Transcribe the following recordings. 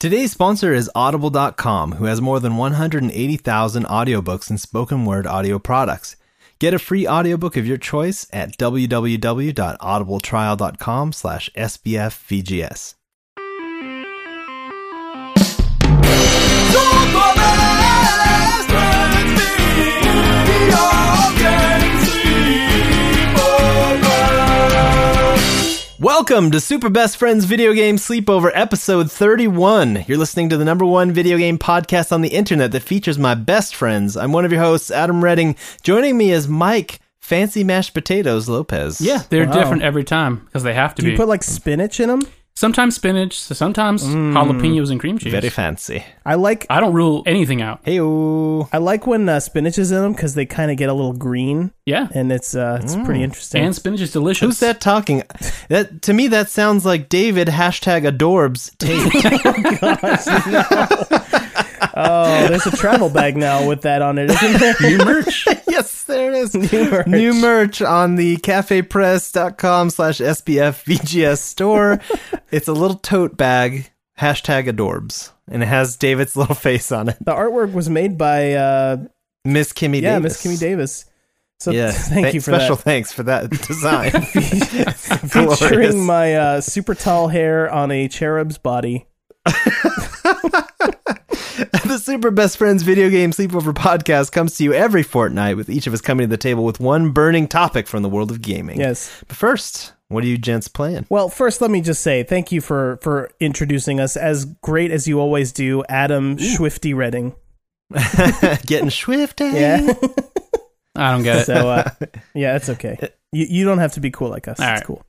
Today's sponsor is Audible.com, who has more than 180,000 audiobooks and spoken word audio products. Get a free audiobook of your choice at www.audibletrial.com slash sbfvgs. Welcome to Super Best Friends Video Game Sleepover episode 31. You're listening to the number one video game podcast on the internet that features my best friends. I'm one of your hosts, Adam Redding. Joining me is Mike Fancy Mashed Potatoes Lopez. Yeah, they're Wow. different every time because they have to Do be. you put like spinach in them? Sometimes spinach, so sometimes jalapenos and cream cheese. Very fancy. I like I don't rule anything out. Hey, I like when uh, spinach is in them because they kind of get a little green Yeah, and it's uh, it's pretty interesting. and spinach is delicious. who's that talking? That to me, that sounds like David hashtag adorbs tape. oh, there's a travel bag now with that on it, isn't there? New merch. yes, there it is. New merch. New merch on the cafepress.com slash SBF VGS store. it's a little tote bag, hashtag adorbs, and it has David's little face on it. the artwork was made by uh, Miss Kimmy yeah, Davis. Miss Kimmy Davis. So Yeah, thank th- you for that. special that. thanks for that design. Featuring my uh, super tall hair on a cherub's body. the Super Best Friends Video Game Sleepover podcast comes to you every fortnight with each of us coming to the table with one burning topic from the world of gaming. Yes. But first, what are you gents playing? Well, first, let me just say thank you for for introducing us as great as you always do, Adam Swifty Redding. Getting swifty. Yeah. I don't get it. so uh, yeah, it's okay. You you don't have to be cool like us. All it's right. cool.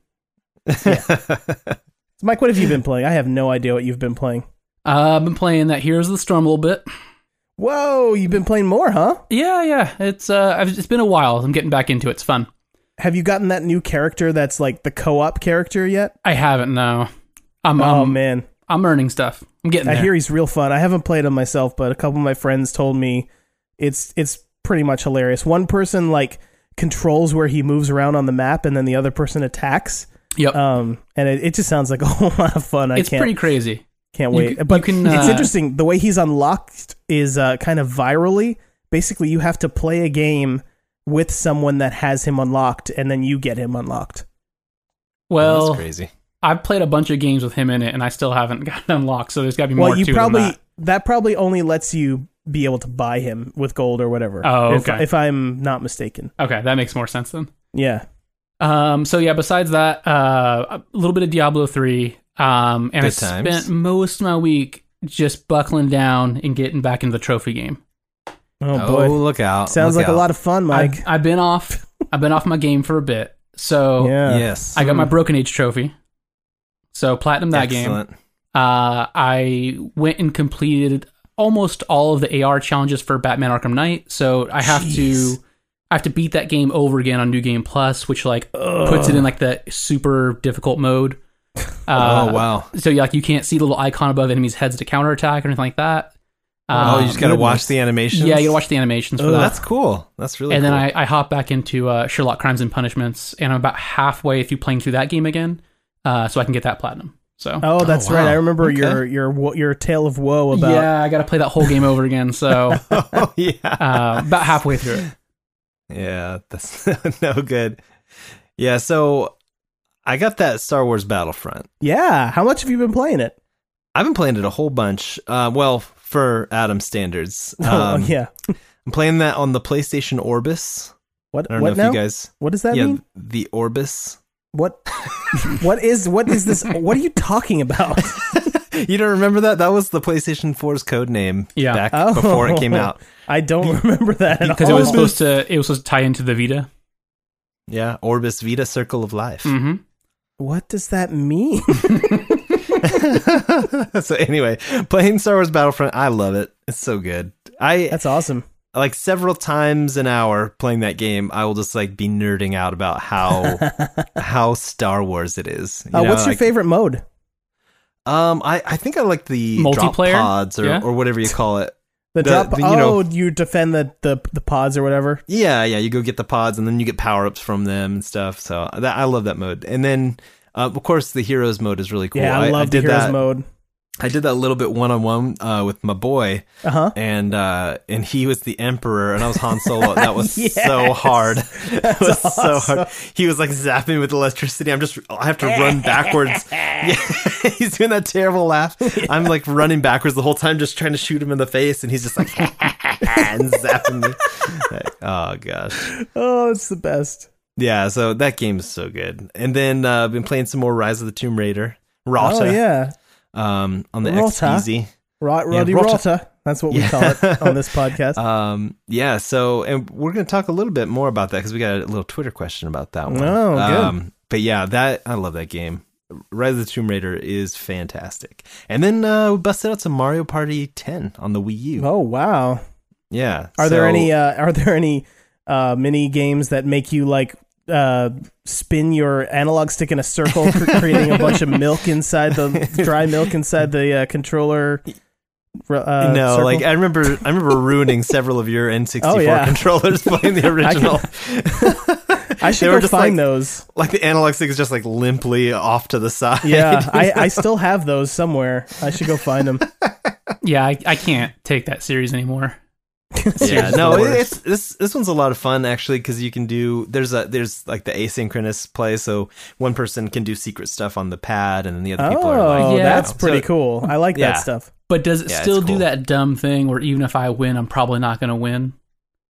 So, Mike, what have you been playing? I have no idea what you've been playing. Uh, I've been playing that Heroes of the Storm a little bit. Whoa, you've been playing more, huh? Yeah, yeah. It's uh, I've, it's been a while. I'm getting back into it. It's fun. Have you gotten that new character that's like the co-op character yet? I haven't. No, I'm oh um, man, I'm earning stuff. I'm getting I there. hear he's real fun. I haven't played him myself, but a couple of my friends told me it's it's pretty much hilarious. One person like controls where he moves around on the map, and then the other person attacks. yep. Um, and it, it just sounds like a whole lot of fun. I it's pretty crazy. Can't wait. c- but you can, it's uh, interesting. The way he's unlocked is uh, kind of virally. Basically, you have to play a game with someone that has him unlocked, and then you get him unlocked. Well, That's crazy. I've played a bunch of games with him in it, and I still haven't gotten unlocked. So there's got to be more Well, you to it than probably that. that. probably only lets you be able to buy him with gold or whatever. Oh, if, okay. if I'm not mistaken. Okay, that makes more sense then. Yeah. Um, so yeah, besides that, uh, a little bit of Diablo three. Um, and I Good times. spent most of my week just buckling down and getting back into the trophy game. Oh Oh, boy. look out. Sounds look like a lot of fun, Mike. I've, I've been off. I've been off my game for a bit. So yeah. Yes. I got my Broken Age trophy. So platinum that game. Uh, I went and completed almost all of the AR challenges for Batman Arkham Knight. So I have Jeez. to I have to beat that game over again on New Game Plus, which like puts it in like the super difficult mode. Uh, oh, wow. So like you can't see the little icon above enemies' heads to counterattack or anything like that. oh, Um, you just got to watch the animations? yeah, you gotta watch the animations for Ugh. that. That's cool. That's really cool. and cool. then I, I hop back into uh, Sherlock Crimes and Punishments, and I'm about halfway through playing through that game again, uh, so I can get that platinum. So Oh, that's Oh, right. I remember Okay. your your your tale of woe about. yeah, I got to play that whole game over again. So oh, yeah. uh, about halfway through it. Yeah, that's no good. Yeah, so I got that Star Wars Battlefront. Yeah. How much have you been playing it? I've been playing it a whole bunch. Uh, well, for Adam standards, oh um, yeah. I'm playing that on the PlayStation Orbis. What I don't what know if now? you guys. what does that yeah, mean? the Orbis. What what is what is this? What are you talking about? You don't remember that? That was the PlayStation 4's code name Yeah. back Oh. before it came out. I don't remember that because it was supposed to it was supposed to tie into the Vita. Yeah, Orbis Vita Circle of Life. Mm-hmm. What does that mean? so anyway, playing Star Wars Battlefront, I love it. It's so good. I That's awesome. like several times an hour playing that game, I will just like be nerding out about how how Star Wars it is. You Uh, know, what's your like, favorite mode? Um, I I think I like the drop Multiplayer? pods or Yeah. or whatever you call it. The, The- drop. the- you oh, know- you defend the, the the pods or whatever. Yeah, yeah. You go get the pods and then you get power ups from them and stuff. So that I love that mode. And then uh, of course the heroes mode is really cool. Yeah, I, love the did heroes that. mode. I did that a little bit one on one with my boy, Uh-huh. and uh, and he was the Emperor, and I was Han Solo. That was Yes. so hard. It was so hard. He was like zapping with electricity. I'm just, I have to run backwards. yeah, he's doing that terrible laugh. I'm like running backwards the whole time, just trying to shoot him in the face, and he's just like and zapping me. Oh gosh. Oh, it's the best. Yeah, so that game is so good. And then uh, I've been playing some more Rise of the Tomb Raider. Rota. Oh yeah, Um, on the Rota. XPZ. Right, Roddy Rota. Rota. That's what we Yeah. call it on this podcast. Um, yeah, so and we're gonna talk a little bit more about that because we got a little Twitter question about that one. Oh, good. Um, but yeah, that I love that game. Rise of the Tomb Raider is fantastic. And then uh, we busted out some Mario Party 10 on the Wii U. oh wow. Yeah. Are there any uh, are there any uh, mini games that make you like uh, spin your analog stick in a circle, cr- creating a bunch of milk inside the dry milk inside the uh, controller? Uh, no, circle? like I remember, I remember ruining several of your N64 Oh, yeah. controllers playing the original. I should they were go find like- those. like the analog stick is just like limply off to the side. Yeah, I, I still have those somewhere. I should go find them. Yeah, I, I can't take that series anymore. yeah, no, it's this this one's a lot of fun actually because you can do there's a there's like the asynchronous play, so one person can do secret stuff on the pad, and then the other people are like, Oh, Yeah. that's So- pretty cool. I like Yeah. that stuff. But does it Yeah, it's still do that dumb thing where even if I win, I'm probably not going to win?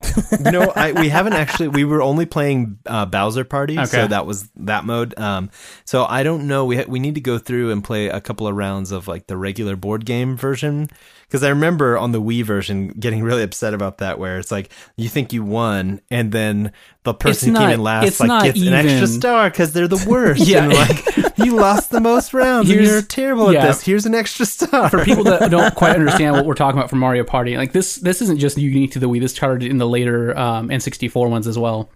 no, I, we haven't actually. We were only playing uh, Bowser Party, so that was that mode. Um, so I don't know. We ha- we need to go through and play a couple of rounds of like the regular board game version because I remember on the Wii version getting really upset about that, where it's like you think you won, and then the person who not- came in last like gets an extra star because they're the worst. Yeah. and like you lost the most rounds, and you're terrible at this. Here's an extra star For people that don't quite understand what we're talking about from Mario Party, like this, this isn't just unique to the Wii. This started in the later um, N64 ones as well.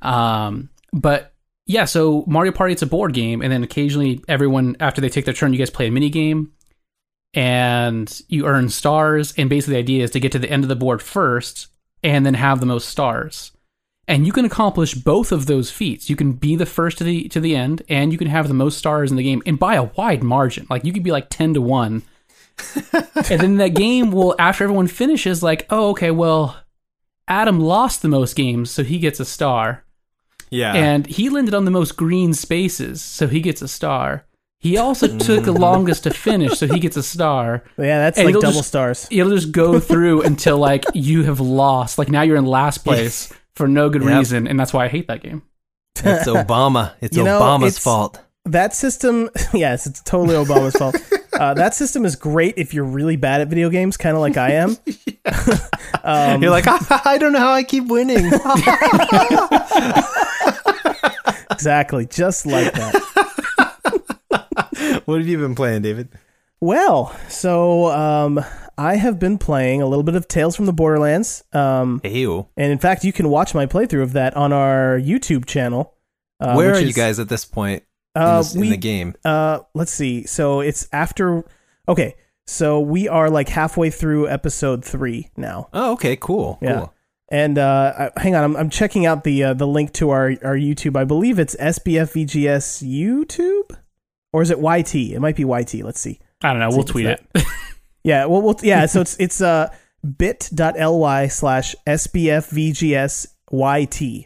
Um, but yeah, so Mario Party it's a board game, and then occasionally everyone after they take their turn, you guys play a mini game, and you earn stars. And basically, the idea is to get to the end of the board first, and then have the most stars. And you can accomplish both of those feats. You can be the first to the to the end, and you can have the most stars in the game, and by a wide margin. Like you could be like ten to one. and then that game will, after everyone finishes, like, oh, okay, well, Adam lost the most games, so he gets a star, yeah, and he landed on the most green spaces, so he gets a star. He also took the longest to finish, so he gets a star. Yeah, that's And like it'll double just- stars. It'll just go through until like you have lost. Like now you're in last place for no good Yep. reason, and that's why I hate that game. it's Obama. It's You know, Obama's it's- fault. That system, yes, it's totally Obama's fault. Uh, that system is great if you're really bad at video games, kind of like I am. um, You're like, I don't know how I keep winning. exactly, just like that. what have you been playing, David? Well, so um, I have been playing a little bit of Tales from the Borderlands, um, Ew. and in fact, you can watch my playthrough of that on our YouTube channel. Uh, Where are you is- guys at this point in, Uh, this, in the game? Uh, let's see. So it's after. Okay, so we are like halfway through episode three now, Oh, okay, cool, Yeah. cool. and uh, hang on, I'm, I'm checking out the uh, the link to our our YouTube. I believe it's SBFVGS YouTube, or is it YT? It might be YT. Let's see. I don't know. See We'll tweet it. Yeah, well, we'll yeah. So it's it's uh bit.ly slash SBFVGSYT,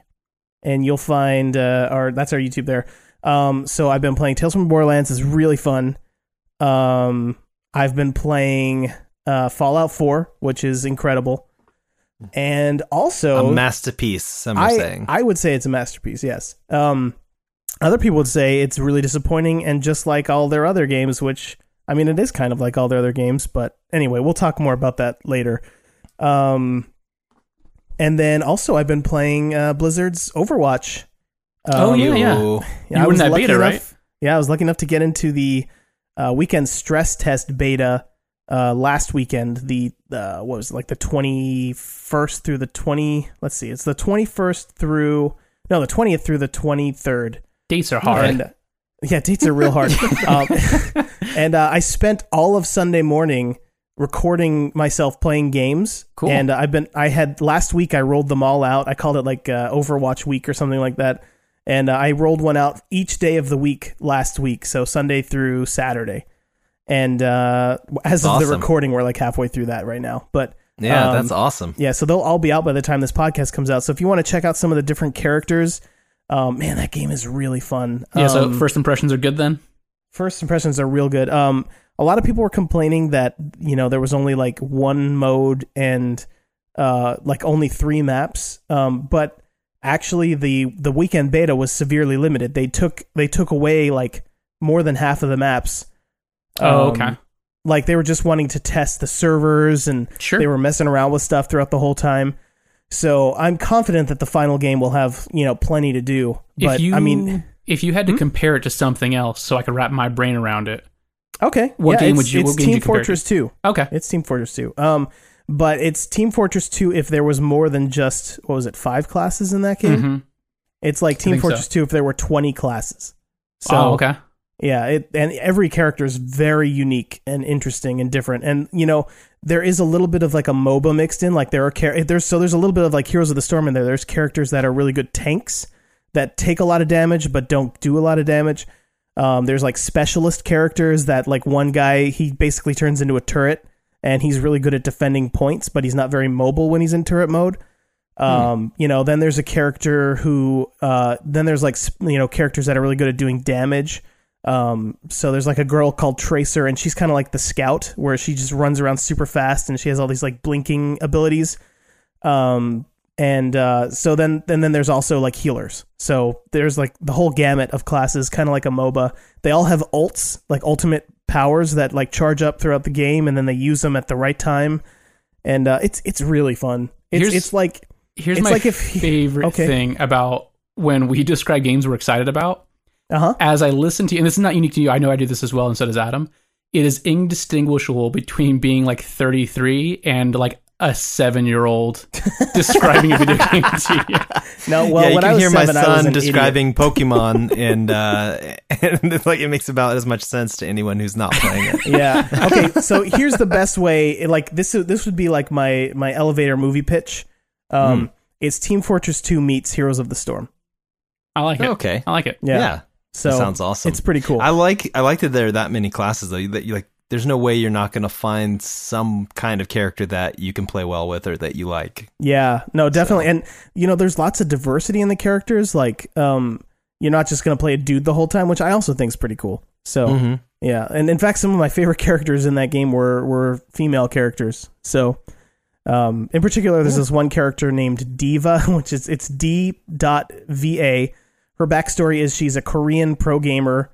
and you'll find uh, our that's our YouTube there. Um, so I've been playing Tales from Borderlands. It's really fun. Um, I've been playing uh, Fallout 4, which is incredible, and also a masterpiece. Some are I, saying. I would say it's a masterpiece, yes. Um, other people would say it's really disappointing and just like all their other games, which, I mean, it is kind of like all their other games, but anyway, we'll talk more about that later. Um, and then also, I've been playing uh, Blizzard's Overwatch. Oh, Um, yeah, yeah. Ew. yeah, You I were was that lucky beta, enough- right? Yeah, I was lucky enough to get into the uh, weekend stress test beta uh, last weekend. The uh, what was it, like the twenty first through the twenty? Let's see, it's the twenty first through no, the twentieth through the twenty third. Dates are hard. And uh, yeah, dates are real hard. um, and uh, I spent all of Sunday morning recording myself playing games. Cool. And uh, I've been I had last week I rolled them all out. I called it like uh, Overwatch week or something like that. And uh, I rolled one out each day of the week last week, so Sunday through Saturday. And uh, as of the recording, we're like halfway through that right now. But Yeah, um, that's awesome. yeah, so they'll all be out by the time this podcast comes out. So if you want to check out some of the different characters, um, man, that game is really fun. Yeah, so Um, first impressions are good then. first impressions are real good. Um, a lot of people were complaining that you know there was only like one mode and uh, like only three maps. Um, but actually, the the weekend beta was severely limited. They took they took away like more than half of the maps. Oh, Um, okay. Like they were just wanting to test the servers and Sure. they were messing around with stuff throughout the whole time. So I'm confident that the final game will have you know plenty to do. But if you, I mean, if you had to Hmm? compare it to something else, so I could wrap my brain around it. okay, What yeah, game would you- It's what Team you Fortress Two. Okay. It's Team Fortress 2. Um, but it's Team Fortress 2 if there was more than just what was it, five classes in that game? hmm It's like Team think so. Fortress 2 if there were 20 classes. So oh, okay. yeah, it and every character is very unique and interesting and different. And you know, there is a little bit of like a MOBA mixed in. Like there are char- there's so there's a little bit of like Heroes of the Storm in there. There's characters that are really good tanks that take a lot of damage but don't do a lot of damage. Um, there's like specialist characters that like one guy he basically turns into a turret and he's really good at defending points, but he's not very mobile when he's in turret mode. Um, you know, then there's a character who, uh, then there's like, you know, characters that are really good at doing damage. Um, so there's like a girl called Tracer, and she's kind of like the scout, where she just runs around super fast, and she has all these like blinking abilities. Um, and uh, so then, and then there's also like healers. So there's like the whole gamut of classes, kind of like a MOBA. They all have ults, like ultimate powers that like charge up throughout the game, and then they use them at the right time. And uh, it's it's really fun. It's it's like Here's It's my like if- favorite okay. thing about when we describe games we're excited about. Uh huh. As I listen to, you, and this is not unique to you. I know I do this as well, and so does Adam. It is indistinguishable between being like 33 and like a seven-year-old describing a video game to you. No, well, yeah, you when can I was hear seven, my son an describing Pokemon, and uh, and it's like it makes about as much sense to anyone who's not playing it. Yeah. Okay. So here's the best way. Like this. This would be like my my elevator movie pitch. Um, it's Team Fortress 2 meets Heroes of the Storm. I like it. Okay, I like it. Yeah. yeah, So that sounds awesome. It's pretty cool. I like I like that there are that many classes though. That you like, there's no way you're not going to find some kind of character that you can play well with or that you like. Yeah, no, definitely. And you know, there's lots of diversity in the characters. Like, um, you're not just gonna play a dude the whole time, which I also think is pretty cool. So Mhm. yeah, and in fact, some of my favorite characters in that game were were female characters. So, um, in particular, there's this one character named Diva, which is it's D dot V A. Her backstory is she's a Korean pro gamer.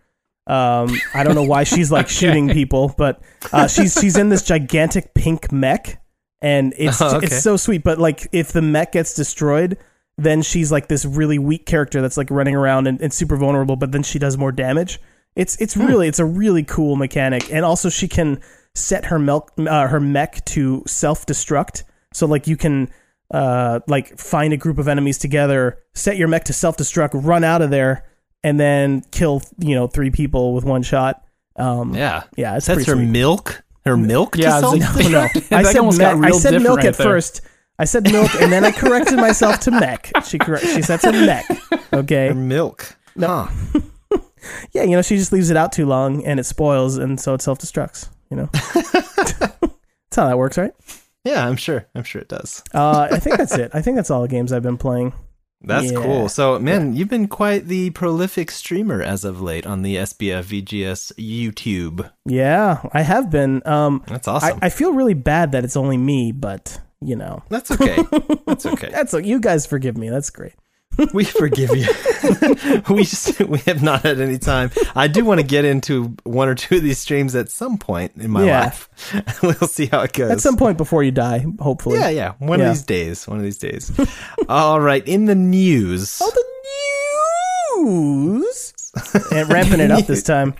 Um, I don't know why she's like shooting people, but uh, she's she's in this gigantic pink mech, and it's Oh, okay. it's so sweet. But like, if the mech gets destroyed, then she's like this really weak character that's like running around and, and super vulnerable. But then she does more damage. It's it's really it's a really cool mechanic, and also she can set her milk uh, her mech to self destruct. So like you can uh like find a group of enemies together, set your mech to self destruct, run out of there, and then kill you know three people with one shot. Um, Yeah, yeah, it's that's her sweet. milk. Her milk. Yeah, to self- No, no. I That said almost me- got I said milk right at there. first. I said milk, and then I corrected myself to mech. She correct. She said to mech. Okay, her Okay. milk. No. Huh. Yeah, you know, she just leaves it out too long, and it spoils, and so it self destructs. You know. that's how that works, right? Yeah, I'm sure. I'm sure it does. Uh, I think that's it. I think that's all the games I've been playing. That's Yeah. cool. So, man, you've been quite the prolific streamer as of late on the SBF VGS YouTube. Yeah, I have been. Um, That's awesome. I, I feel really bad that it's only me, but you know, That's okay. That's okay. that's you guys forgive me. That's great. we forgive you. we just we have not had any time. I do want to get into one or two of these streams at some point in my Yeah. life. we'll see how it goes. At some point before you die, hopefully. yeah, yeah. One Yeah. of these days. One of these days. All right. In the news. Oh, the news. and ramping it up this time.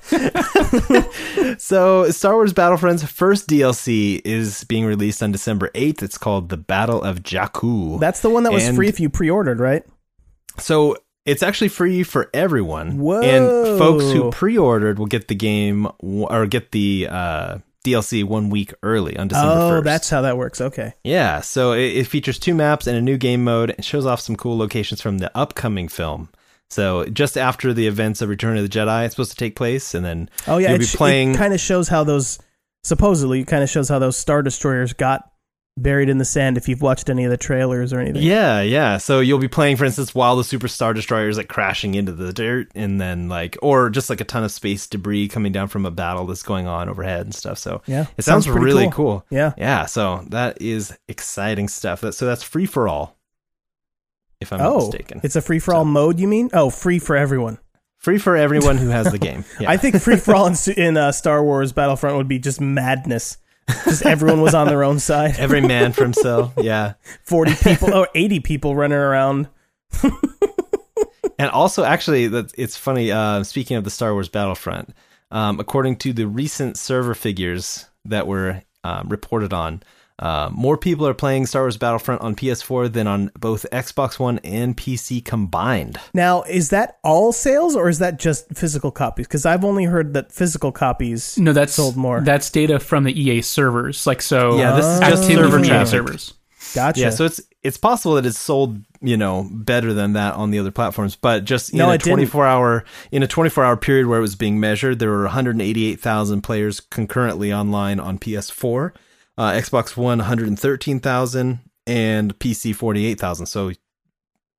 So, Star Wars Battlefront's first DLC is being released on December 8th. It's called The Battle of Jakku. That's the one that was And- free if you pre-ordered, right? So it's actually free for everyone. Whoa. And folks who pre-ordered will get the game or get the uh, DLC one week early on December oh, 1st. that's how that works. Okay. yeah. So it, it features two maps and a new game mode. It shows off some cool locations from the upcoming film. So just after the events of Return of the Jedi, it's supposed to take place, and then Oh yeah, you'll be playing. it kind of shows how those supposedly kind of shows how those star destroyers got buried in the sand. If you've watched any of the trailers or anything, Yeah, yeah. So you'll be playing, for instance, while the Super Star Destroyer is like crashing into the dirt, and then like, or just like a ton of space debris coming down from a battle that's going on overhead and stuff. So Yeah, it sounds, sounds really cool. cool. yeah. Yeah, so that is exciting stuff. That, so that's free for all, if I'm not oh, mistaken. it's a free for all mode. You mean? Oh, free for everyone. free for everyone who has the game. Yeah. I think free for all in, in uh, Star Wars Battlefront would be just madness. Just everyone was on their own side. every man for himself. Yeah. Forty people or eighty people running around. And also, actually, that it's funny. Uh, speaking of the Star Wars Battlefront, um, according to the recent server figures that were um, reported on, uh, more people are playing Star Wars Battlefront on PS4 than on both Xbox One and PC combined. Now, is that all sales or is that just physical copies? Because I've only heard that physical copies. No, that's Sold more. That's data from the EA servers. Like so, Yeah, this is just activity server from EA servers. Gotcha. Yeah, so it's it's possible that it's sold, you know, better than that on the other platforms, but just in No, a it didn't. 24 hour in a 24 hour period where it was being measured, there were 188,000 players concurrently online on PS4, uh, Xbox One 113,000, and PC 48,000. So,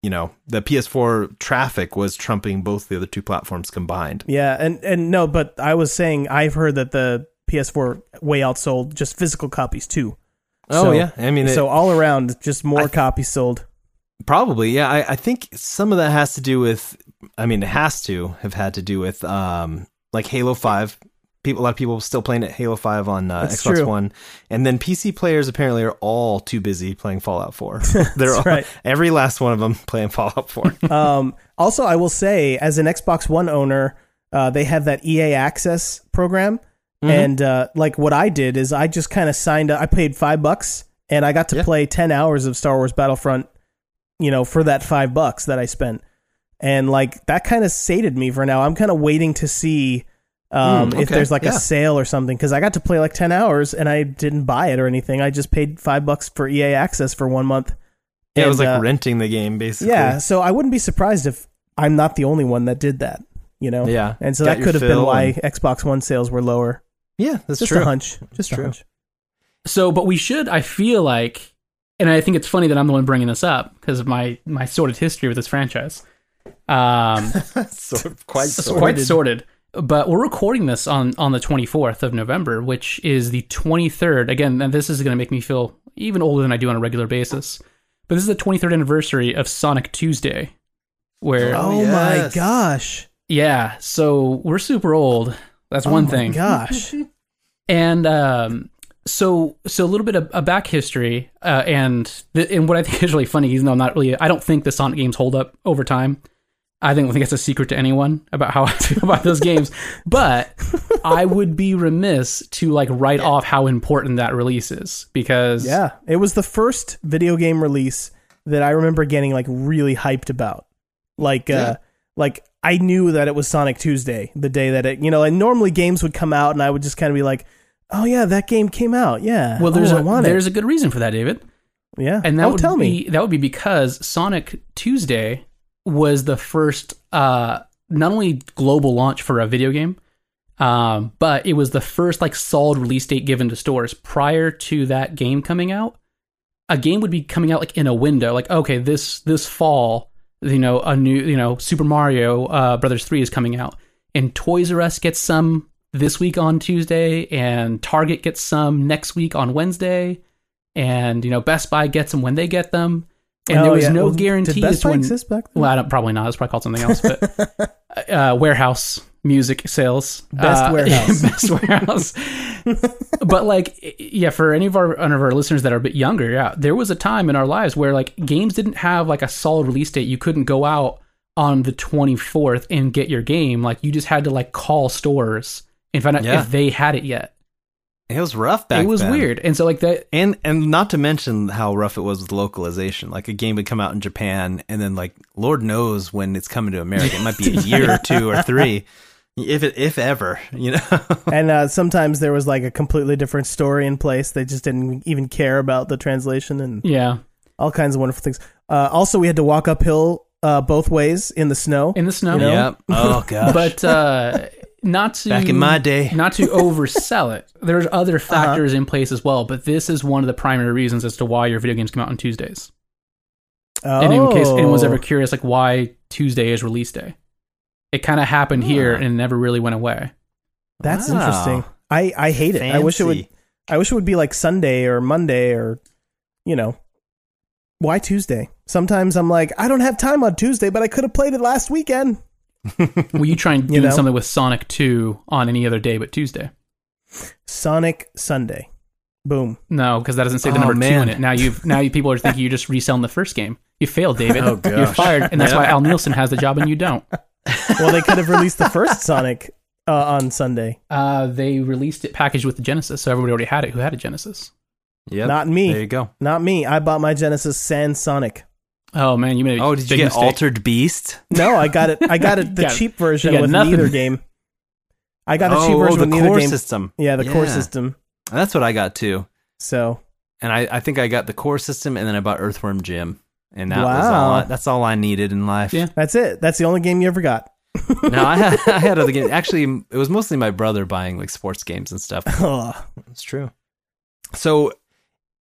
you know, the PS4 traffic was trumping both the other two platforms combined. Yeah, and and no, but I was saying I've heard that the PS4 way outsold just physical copies too. Oh So- yeah, I mean, it, so all around, just more copies sold. Probably, yeah. I, I think some of that has to do with. I mean, it has to have had to do with um, like Halo Five. People, a lot of people still playing it Halo Five on uh, Xbox true. One, and then PC players apparently are all too busy playing Fallout Four. They're all, right. every last one of them playing Fallout Four. Um, also, I will say, as an Xbox One owner, uh, they have that EA Access program, Mm-hmm. and uh, like what I did is I just kind of signed up. I paid five bucks, and I got to Yeah. play ten hours of Star Wars Battlefront. You know, for that five bucks that I spent, and like that kind of sated me for now. I'm kind of waiting to see. Um, Mm, if there's like yeah. a sale or something, because I got to play like ten hours and I didn't buy it or anything. I just paid five bucks for EA Access for one month. yeah, it was like uh, renting the game basically. yeah, so I wouldn't be surprised if I'm not the only one that did that. You know, yeah, and so Got that could have been why and- Xbox One sales were lower. yeah, that's Just true. a hunch. Just a hunch. So, but we should. I feel like, and I think it's funny that I'm the one bringing this up because of my my sordid history with this franchise. Um, Sort of- quite so sort. quite sorted. But we're recording this on on the 24th of November, which is the 23rd. Again, and this is going to make me feel even older than I do on a regular basis. But this is the 23rd anniversary of Sonic Tuesday, where Oh, Oh, my gosh! yeah, so we're super old. That's Oh one my thing. Gosh. And um, so, so a little bit of a back history, uh, and th- and what I think is really funny, even though I'm not really, I don't think the Sonic games hold up over time. I don't think it's a secret to anyone about how I feel about those games. But I would be remiss to like write off how important that release is because yeah, it was the first video game release that I remember getting like really hyped about. Like, uh, like I knew that it was Sonic Tuesday, the day that it, you know, and normally games would come out, and I would just kind of be like, "Oh yeah, that game came out. Yeah. well, there's oh, a it. there's a good reason for that, David. yeah." And that oh, would tell be me. that would be because Sonic Tuesday was the first uh not only global launch for a video game, um, but it was the first like solid release date given to stores. Prior to that game coming out, a game would be coming out like in a window, like okay, this this fall, you know, a new you know Super Mario uh, Brothers three is coming out, and Toys R Us gets some this week on Tuesday, and Target gets some next week on Wednesday, and you know Best Buy gets them when they get them, and Oh, there was yeah. no Well, guarantee Did Best Buy exist back then? Well, I don't, probably not. It's probably called something else, but uh, warehouse music sales, Best Uh, warehouse. best warehouse. but like, yeah, for any of our any of our listeners that are a bit younger, yeah, there was a time in our lives where like games didn't have like a solid release date. You couldn't go out on the twenty fourth and get your game. Like you just had to like call stores and find out Yeah. if they had it yet. It was rough back it was then. weird, and so like that. And and not to mention how rough it was with localization. Like a game would come out in Japan, and then like Lord knows when it's coming to America. It might be a year or two or three, if it if ever. You know. and uh, sometimes there was like a completely different story in place. They just didn't even care about the translation and Yeah, all kinds of wonderful things. Uh, also, we had to walk uphill uh, both ways in the snow. in the snow. You know? Yep. Oh gosh. But uh, not to Back in my day. not to oversell it. There's other Uh-huh. factors in place as well, but this is one of the primary reasons as to why your video games come out on Tuesdays. oh. And in case anyone's ever curious, like why Tuesday is release day, it kind of happened here and never really went away. that's Wow. interesting. I I hate it. I wish it would. I wish it would be like Sunday or Monday or, you know, why Tuesday? Sometimes I'm like, I don't have time on Tuesday, but I could have played it last weekend. Will you try and You do know? something with Sonic Two on any other day but Tuesday? Sonic Sunday. Boom. No, because that doesn't say the Oh, number two in it. Now you've now you people are thinking you're just reselling the first game. You failed, David. Oh, You're fired, and that's why Al Nilsen has the job and you don't. Well, they could have released the first Sonic uh, on Sunday. Uh, they released it packaged with the Genesis, so everybody already had it who had a Genesis. Yeah, Not me. There you go. Not me. I bought my Genesis Sans Sonic. Oh man, you made a Oh, did you get mistake. Altered Beast? No, I got it. I got it the Got- cheap version with nothing. neither game. I got the oh, cheap version oh, the with neither core game. system. Yeah, the core system. That's what I got too. So And I, I think I got the core system, and then I bought Earthworm Jim, and that was Wow. all. I, that's all I needed in life. Yeah. that's it. That's the only game you ever got. no, I had, I had other games. Actually, it was mostly my brother buying like sports games and stuff. Ugh. It's true. So,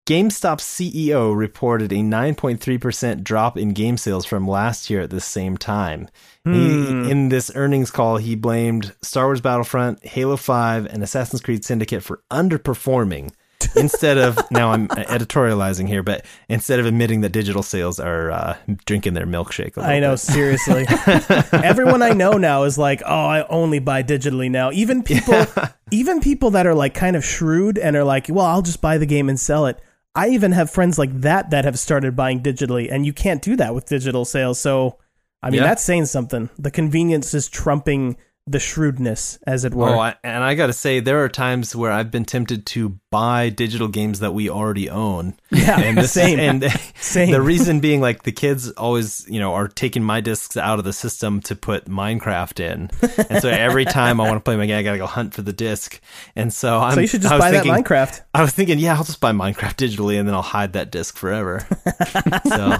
GameStop CEO reported a 9.3% drop in game sales from last year at the same time. Hmm. He, in this earnings call, he blamed Star Wars Battlefront, Halo 5, and Assassin's Creed Syndicate for underperforming. instead of now I'm editorializing here, but instead of admitting that digital sales are uh, drinking their milkshake, I know, seriously. Everyone I know now is like, "Oh, I only buy digitally now." Even people even people that are like kind of shrewd and are like, "Well, I'll just buy the game and sell it." I even have friends like that that have started buying digitally and you can't do that with digital sales. So, I mean, Yeah. that's saying something. The convenience is trumping the shrewdness as it were. Oh, I, and I got to say, there are times where I've been tempted to buy digital games that we already own. yeah, And this, same. And Same. the reason being, like, the kids always, you know, are taking my discs out of the system to put Minecraft in, and so every time I want to play my game, I gotta go hunt for the disc. And so I'm. so you should just I buy thinking, that Minecraft. I was thinking, yeah, I'll just buy Minecraft digitally, and then I'll hide that disc forever. so,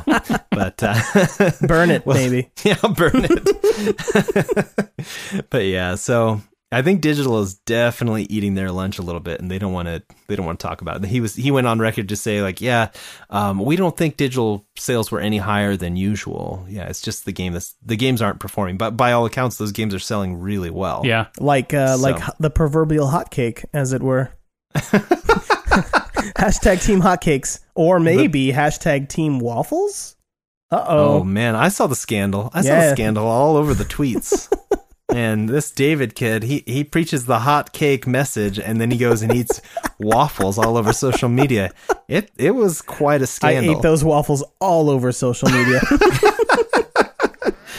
but uh, Burn it, Well, maybe. yeah, burn it. but yeah, so I think digital is definitely eating their lunch a little bit, and they don't want to. They don't want to talk about it. He was. He went on record to say like, yeah, um, we don't think digital sales were any higher than usual. Yeah, it's just the game that's the games aren't performing, but by all accounts, those games are selling really well. Yeah. Like uh, So- like the proverbial hotcake, as it were. hashtag team hotcakes, or maybe hashtag team waffles. Uh Oh oh. man, I saw the scandal. I saw the scandal all over the tweets. and this David kid, he he preaches the hot cake message, and then he goes and eats waffles all over social media. It it was quite a scandal. I ate those waffles all over social media.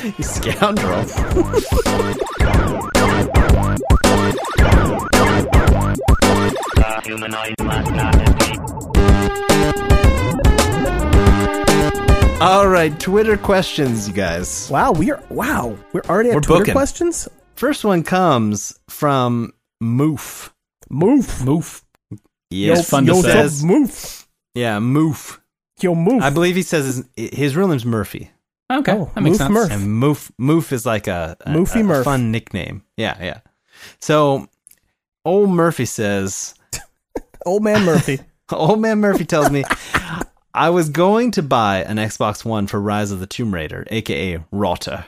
You scoundrel. humanoid must not escape. All right, Twitter questions, you guys. wow, we are wow, we're already at We're Twitter booking. questions. First one comes from Moof. Moof. Move. Yes, fun to he say. says, move, yeah, Moof. yo, move. I believe he says his, his real name's Murphy. Okay, Oh, that makes Moof sense. Murph. And Moof Moof is like a, a, Moofy a Murph. fun nickname. Yeah, yeah. So old Murphy says Old man Murphy. Old man Murphy tells me I was going to buy an Xbox One for Rise of the Tomb Raider, aka Rota.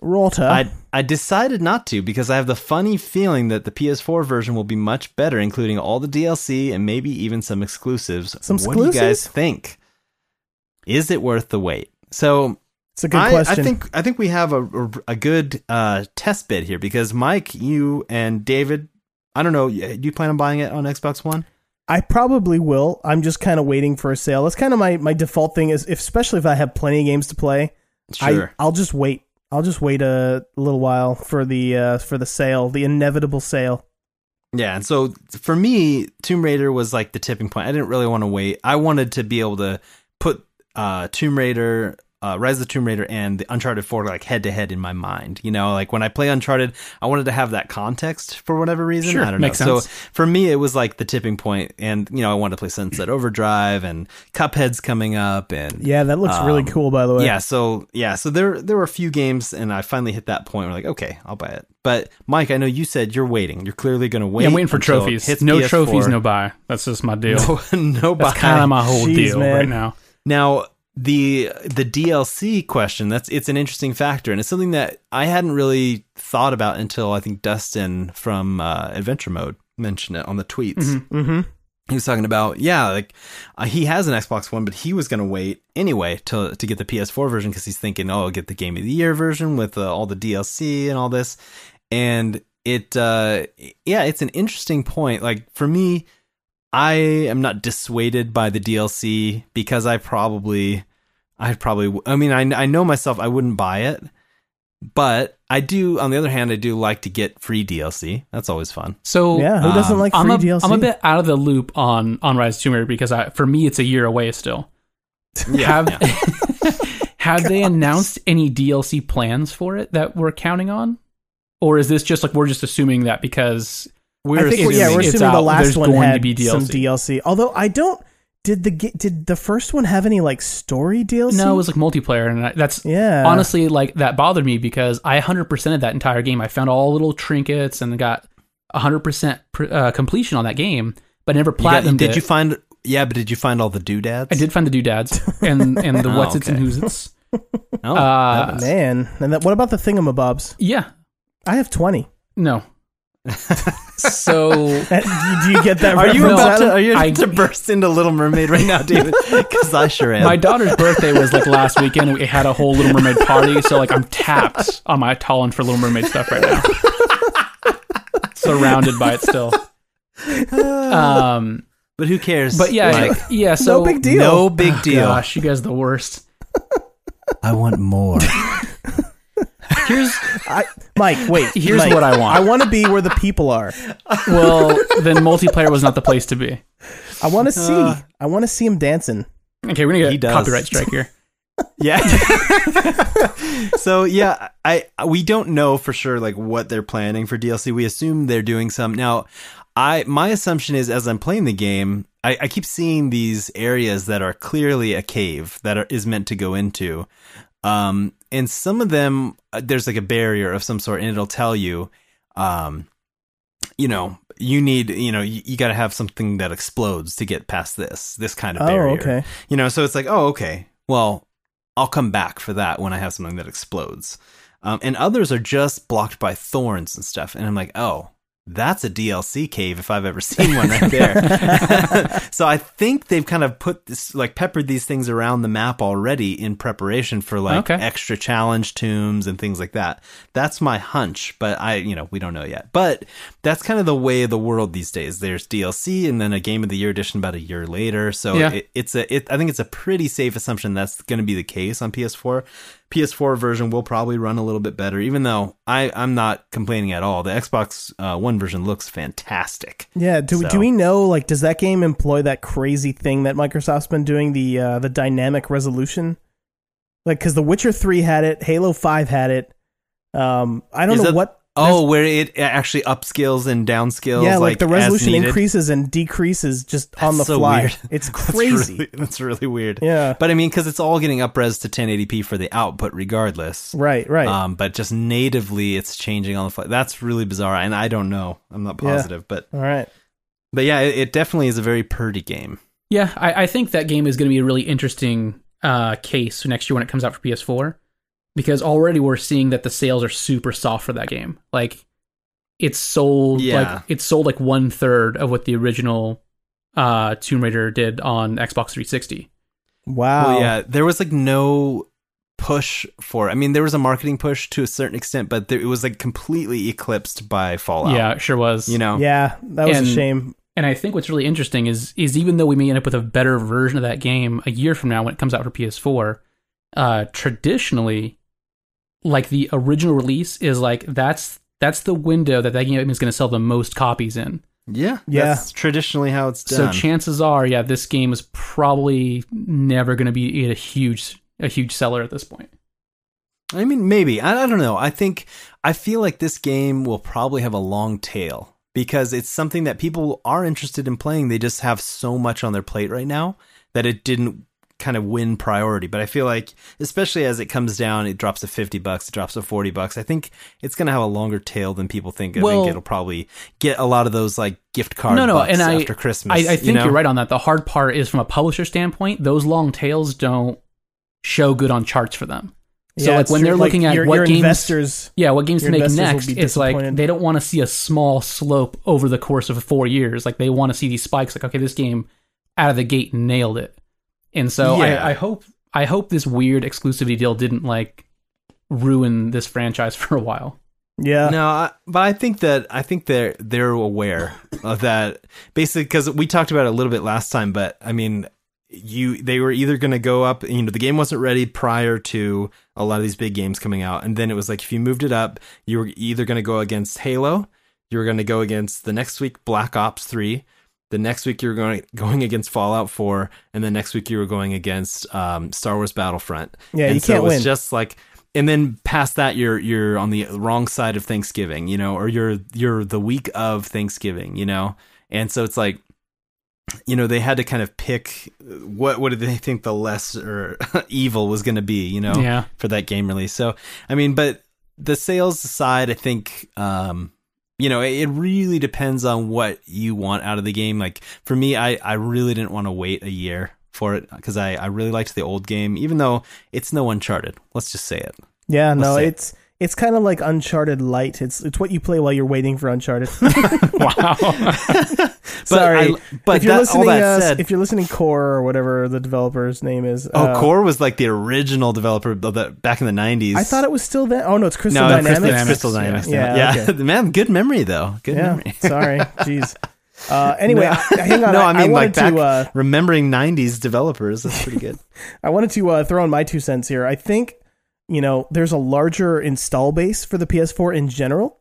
Rota. I I decided not to because I have the funny feeling that the PS4 version will be much better, including all the DLC and maybe even some exclusives. Some exclusives? what do you guys think? Is it worth the wait? So it's a good I, question. I think I think we have a a, a good uh, test bid here because Mike, you and David, I don't know, do you plan on buying it on Xbox One? I probably will. I'm just kind of waiting for a sale. That's kind of my, my default thing is, if, especially if I have plenty of games to play, Sure. I, I'll just wait. I'll just wait a little while for the uh, for the sale, the inevitable sale. Yeah, and so for me, Tomb Raider was like the tipping point. I didn't really want to wait. I wanted to be able to put uh, Tomb Raider uh, Rise of the Tomb Raider and the Uncharted 4 like head to head in my mind. You know, like when I play Uncharted, I wanted to have that context for whatever reason. Sure, I don't makes know. sense. So for me, it was like the tipping point, and you know, I wanted to play Sunset Overdrive and Cuphead's coming up, and Yeah, that looks really Um, cool. By the way, yeah, so yeah, so there there were a few games, and I finally hit that point where like, okay, I'll buy it. But Mike, I know you said you're waiting. You're clearly going to wait. yeah, I'm waiting for trophies. hits No PS4. trophies, no buy. That's just my deal. no, no buy. That's kind of my whole Jeez, deal man. right now. Now the the DLC question that's it's an interesting factor, and it's something that I hadn't really thought about until I think Dustin from uh, Adventure Mode mentioned it on the tweets. Mm-hmm. He was talking about yeah, like uh, he has an Xbox One, but he was going to wait anyway to to get the PS4 version because he's thinking, oh, I'll get the Game of the Year version with uh, all the DLC and all this, and it uh, yeah, it's an interesting point. Like for me, I am not dissuaded by the DLC because I probably, I probably, I mean, I, I know myself, I wouldn't buy it, but I do, on the other hand, I do like to get free DLC. That's always fun. So Yeah, who doesn't Um, like free I'm a, DLC? I'm a bit out of the loop on on Rise of Tomb Raider because I, for me it's a year away still. have have they announced any DLC plans for it that we're counting on, or is this just like we're just assuming that because We're I think, assuming yeah, we're it's assuming the out, last there's one going to had be some DLC. DLC. Although I don't. Did the did the first one have any like story DLC? no, it was like multiplayer, and I, that's yeah. honestly like that bothered me because I 100% of that entire game. I found all little trinkets and got 100% pr- uh, completion on that game, but never platinum. did it. you find, yeah, but did you find all the doodads? I did find the doodads and and the Oh, what's its and okay. who's its. Oh, Uh, man. And that, what about the thingamabobs? Yeah, I have twenty. no. So do you get that? Are you about to, are you I- about to burst into Little Mermaid right now, David? Because I sure am. my daughter's birthday was like last weekend. We had a whole Little Mermaid party, so like I'm tapped on my Talon for Little Mermaid stuff right now. Surrounded by it still. Um, but who cares? but yeah, Like, yeah. So no big deal. no big deal. Gosh, you guys are the worst. I want more. Here's I, Mike, wait. Here's Mike, what I want. I want to be where the people are. well, then multiplayer was not the place to be. I want to see. Uh. I want to see him dancing. Okay, we're gonna get does. copyright strike here. Yeah. so yeah, I we don't know for sure like what they're planning for DLC. We assume they're doing some. Now, I my assumption is as I'm playing the game, I, I keep seeing these areas that are clearly a cave that are, is meant to go into. Um, and some of them uh, there's like a barrier of some sort, and it'll tell you, um, you know, you need, you know, you, you got to have something that explodes to get past this, this kind of Oh, barrier. okay. You know, so it's like, oh, okay. Well, I'll come back for that when I have something that explodes. Um, and others are just blocked by thorns and stuff. And I'm like, oh, that's a DLC cave if I've ever seen one right there. so I think they've kind of put this, like, peppered these things around the map already in preparation for like Okay. extra challenge tombs and things like that. That's my hunch, but I, you know, we don't know yet. But that's kind of the way of the world these days. There's DLC and then a Game of the Year edition about a year later. So Yeah. it, it's a, it, I think it's a pretty safe assumption that's going to be the case on PS4. PS4 version will probably run a little bit better, even though I, I'm not complaining at all. The Xbox uh, One version looks fantastic. Yeah. Do we So- do we know like does that game employ that crazy thing that Microsoft's been doing the uh, the dynamic resolution? Like because The Witcher Three had it, Halo Five had it. Um, I don't Is know that- what. Oh, where it actually upscales and downscales. yeah, like, the resolution needed. increases and decreases just on the so fly. weird. It's That's crazy. really- That's really weird. Yeah. But I mean, because it's all getting upres to 1080p for the output, regardless. Right. Right. Um, but just natively, it's changing on the fly. That's really bizarre, and I don't know. I'm not Yeah. positive, but All right. but yeah, it, it definitely is a very purdy game. Yeah, I, I think that game is going to be a really interesting uh, case next year when it comes out for PS4, because already we're seeing that the sales are super soft for that game. Like, it's sold Yeah. like it's sold like one third of what the original uh, Tomb Raider did on Xbox 360. Wow. Well, yeah, there was like no push for. I mean, there was a marketing push to a certain extent, but there, it was like completely eclipsed by Fallout. Yeah, it sure was. you know. Yeah. That was And- a shame. And I think what's really interesting is is even though we may end up with a better version of that game a year from now when it comes out for PS4, uh, traditionally, like the original release is like that's that's the window that that game is going to sell the most copies in. yeah, Yeah. That's traditionally how it's done. So chances are, yeah, this game is probably never going to be a huge a huge seller at this point. I mean, maybe. I, I don't know. I think I feel like this game will probably have a long tail because it's something that people are interested in playing. They just have so much on their plate right now that it didn't kind of win priority. But I feel like, especially as it comes down, it drops to 50 bucks, it drops to 40 bucks. I think it's going to have a longer tail than people think. I Well- think it'll probably get a lot of those like gift card no, no, bucks and I, after Christmas. I, I you think know? you are right on that. The hard part is from a publisher standpoint, those long tails don't show good on charts for them. So Yeah, like when true. they're Like, looking at your, what your games, investors. yeah, what games to make next, it's like they don't want to see a small slope over the course of four years. Like they want to see these spikes. Like okay, this game out of the gate nailed it. And so Yeah. I, I hope I hope this weird exclusivity deal didn't like ruin this franchise for a while. Yeah, No, I, but I think that I think they're they're aware of that. Basically, because we talked about it a little bit last time. But I mean, you they were either going to go up. You know, the game wasn't ready prior to a lot of these big games coming out, and then it was like if you moved it up, you were either going to go against Halo, you were going to go against the next week Black Ops Three. The next week you were going going against Fallout Four, and the next week you were going against um, Star Wars Battlefront. Yeah, and you so can't it was win. Just like, and then past that, you're you're on the wrong side of Thanksgiving, you know, or you're you're the week of Thanksgiving, you know, and so it's like, you know, they had to kind of pick what what did they think the lesser evil was going to be, you know, Yeah. for that game release. So I mean, but the sales side, I think, um, you know, it, it really depends on what you want out of the game. Like for me, I I really didn't want to wait a year for it because I I really liked the old game, even though it's no Uncharted. Let's just say it. yeah. No, say. it's it's kind of like Uncharted Light. It's it's what you play while you're waiting for Uncharted. Wow. Sorry, I- but if you're that- all listening, that uh, said- if you're listening, Core or whatever the developer's name is. Oh, uh, Core was like the original developer of the, back in the nineties. I thought it was still that. Oh no, it's Crystal no, it's Dynamics. Crystal, it's Crystal Dynamics. Yeah, Yeah, okay. man, good memory though. Good Yeah, memory. sorry, jeez. Uh, anyway, No. I- hang on. no, I mean wanted like back to. Uh, remembering '90s developers. That's pretty good. I wanted to uh, throw in my two cents here. I think you know there's a larger install base for the PS4 in general.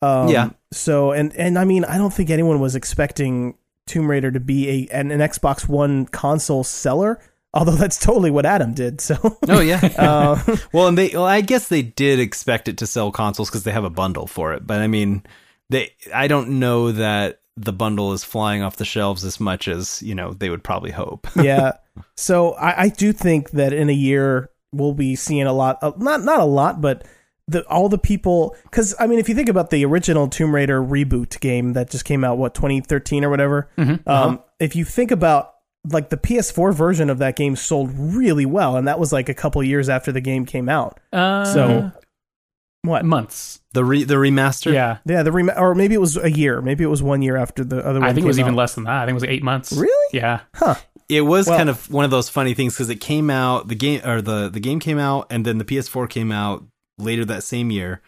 Um, Yeah. So and and I mean I don't think anyone was expecting Tomb Raider to be a an, an Xbox One console seller. Although that's totally what Adam did. So. Oh yeah. Uh, well, and they. Well, I guess they did expect it to sell consoles because they have a bundle for it. But I mean, they. I don't know that the bundle is flying off the shelves as much as you know they would probably hope. yeah. So I, I do think that in a year we'll be seeing a lot. Of, not not a lot, but the all the people. Because I mean, if you think about the original Tomb Raider reboot game that just came out, what 2013 or whatever. Um, if you think about like the PS4 version of that game sold really well, and that was like a couple years after the game came out. Uh, So what? months. the re, the remaster. Yeah. Yeah, the rem- or maybe it was a year. Maybe it was one year after the other one. I think it was came even less than that. I think it was like eight months. Really? Yeah. It was Well- kind of one of those funny things because it came out the game or the the game came out and then the PS4 came out later that same year,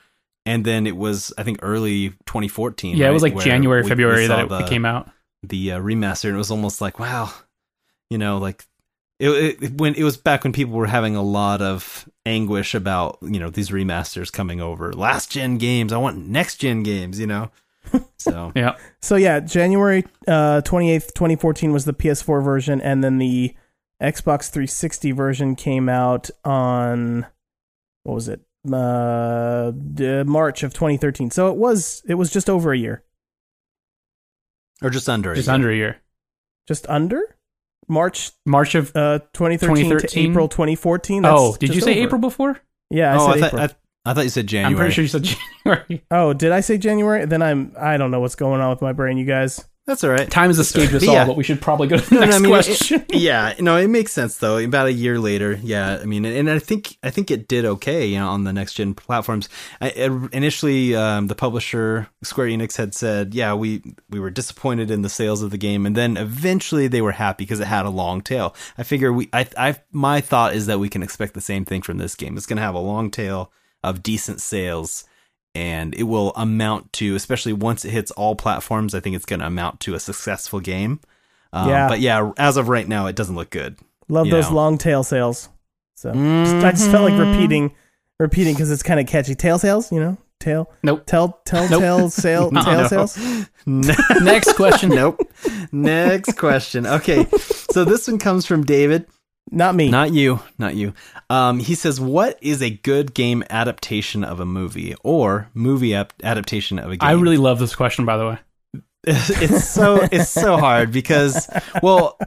and then it was I think early 2014. Yeah, it was like January, we- we February that it the, came out. The uh, remaster, and it was almost like wow, you know, like it, it when it was back when people were having a lot of anguish about you know these remasters coming over last gen games. I want next gen games, you know. So Yeah. So yeah, January uh, 28th, 2014 was the PS4 version and then the Xbox 360 version came out on what was it? Uh, March of 2013. So it was it was just over a year. or just under a Just year. under a year. Just under March March of. uh 2013, 2013? to April 2014. That's oh, did you say over. April before? Yeah, I oh, said I thought, April. I, I thought you said January. I'm pretty sure you said January. oh, did I say January? Then I'm I don't know what's going on with my brain, you guys. That's all right. Time has escaped us all, Yeah. but we should probably go to the No, no, next I mean, question. it- yeah, no, it makes sense though. About a year later, yeah, I mean, and I think I think it did okay, you know, on the next gen platforms. I, it- initially, um, the publisher Square Enix had said, yeah, we we were disappointed in the sales of the game, and then eventually they were happy because it had a long tail. I figure we, I, I, my thought is that we can expect the same thing from this game. It's going to have a long tail of decent sales. And it will amount to, especially once it hits all platforms, I think it's going to amount to a successful game. Um, Yeah. But yeah, as of right now, it doesn't look good. Love those know. long tail sales. So just, I just felt like repeating, repeating because it's kind of catchy. Tail sales, you know, tail. Nope. Tell, tell, Nope. tail, sale, Uh-uh. tail No. sales. next question. nope. Next question. Okay. So this one comes from David. Not me. Not you, not you. Um, he says, "What is a good game adaptation of a movie or movie ap- adaptation of a game?" I really love this question, by the way. it's so it's so hard because well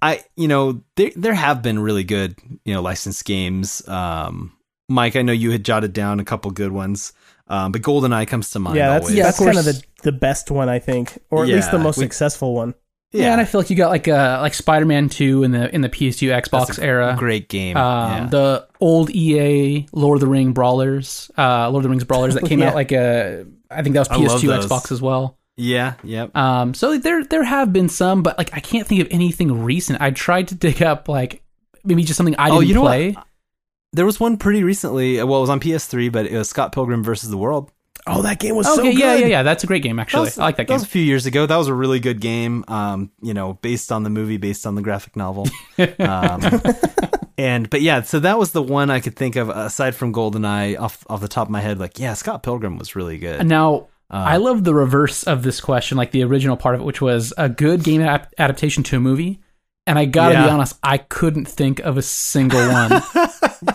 i you know there there have been really good you know licensed games um mike i know you had jotted down a couple good ones um but goldeneye comes to mind yeah, that's always. Yeah, that's kind of the the best one I think, or at least the most we- successful one. Yeah. and I feel like you got like uh like Spider Man Two in the in the PS2 Xbox era. great game Um, yeah. The old EA Lord of the Ring brawlers, uh, Lord of the Rings brawlers that came Yeah. out like a, I think that was PS2. Xbox as well. yeah yep Um, so there there have been some, but like I can't think of anything recent. I tried to dig up like maybe just something I Oh, didn't you know what? play. there was one pretty recently well it was on ps3 but it was scott pilgrim versus the world Oh, that game was Okay, so good. yeah, yeah, yeah. That's a great game actually. was- I like that that game. was a few years ago that was a really good game um you know based on the movie based on the graphic novel um and but yeah so that was the one i could think of aside from goldeneye off off the top of my head like yeah scott pilgrim was really good And now Uh, I love the reverse of this question, like the original part of it, which was a good game ap- adaptation to a movie. And I gotta Yeah. be honest, I couldn't think of a single one.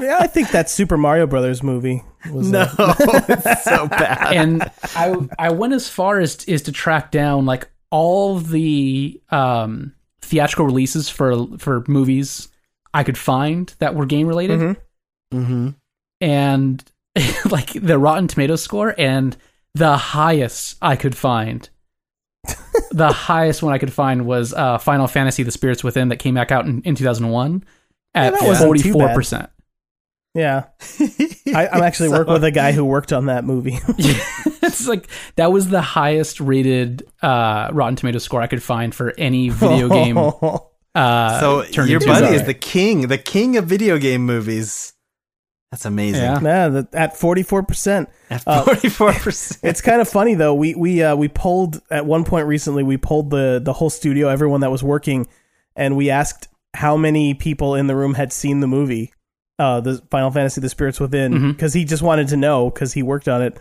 Yeah, I think that Super Mario Brothers movie was no it's so bad and I I went as far as is to track down like all the um, theatrical releases for for movies I could find that were game related, Mhm. mm-hmm. and like the Rotten Tomatoes score, and the highest I could find. the highest one I could find was uh, Final Fantasy: The Spirits Within that came back out in, in 2001 at that wasn't forty too four bad. percent. yeah. I, I'm actually working with a guy who worked on that movie. it's like that was the highest rated uh, Rotten Tomato score I could find for any video game. Uh, so your buddy a- is the king the king of video game movies that's amazing Yeah. yeah, that, at 44 percent. at Uh, 44% It's kind of funny though. We we uh, we polled at one point recently. We polled the the whole studio, everyone that was working, and we asked how many people in the room had seen the movie, uh, the Final Fantasy: The Spirits Within, because he just wanted to know because he worked on it,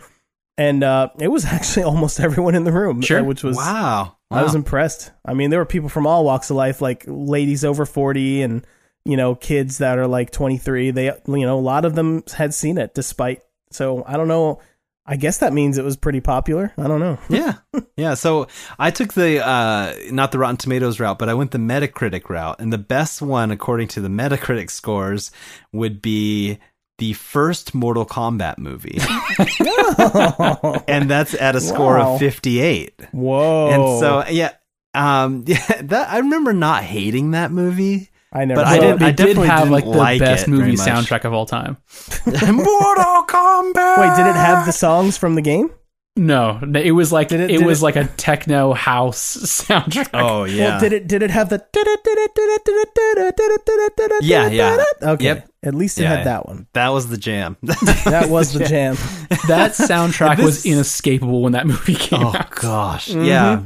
and uh, it was actually almost everyone in the room, Sure. uh, which was wow I was impressed. I mean, there were people from all walks of life, like ladies over 40 and, you know, kids that are like 23. They, you know, a lot of them had seen it despite. So I don't know. I guess that means it was pretty popular. I don't know. yeah yeah so i took the uh not the rotten tomatoes route but i went the metacritic route and the best one according to the metacritic scores would be the first mortal kombat movie and that's at a score Wow. of 58 Whoa. and so yeah um yeah that i remember not hating that movie I never. but I didn't- I did definitely have didn't like the like best movie soundtrack of all time. mortal kombat Wait, did it have the songs from the game? No, it was like Did it, it- did was it- like a techno house soundtrack. oh yeah Well, did it? Did it have the? Yeah, yeah. Okay. Yep. At least it Yeah. had that one. that was the jam That was the jam. That soundtrack was inescapable when that movie came oh out. gosh Mm-hmm. yeah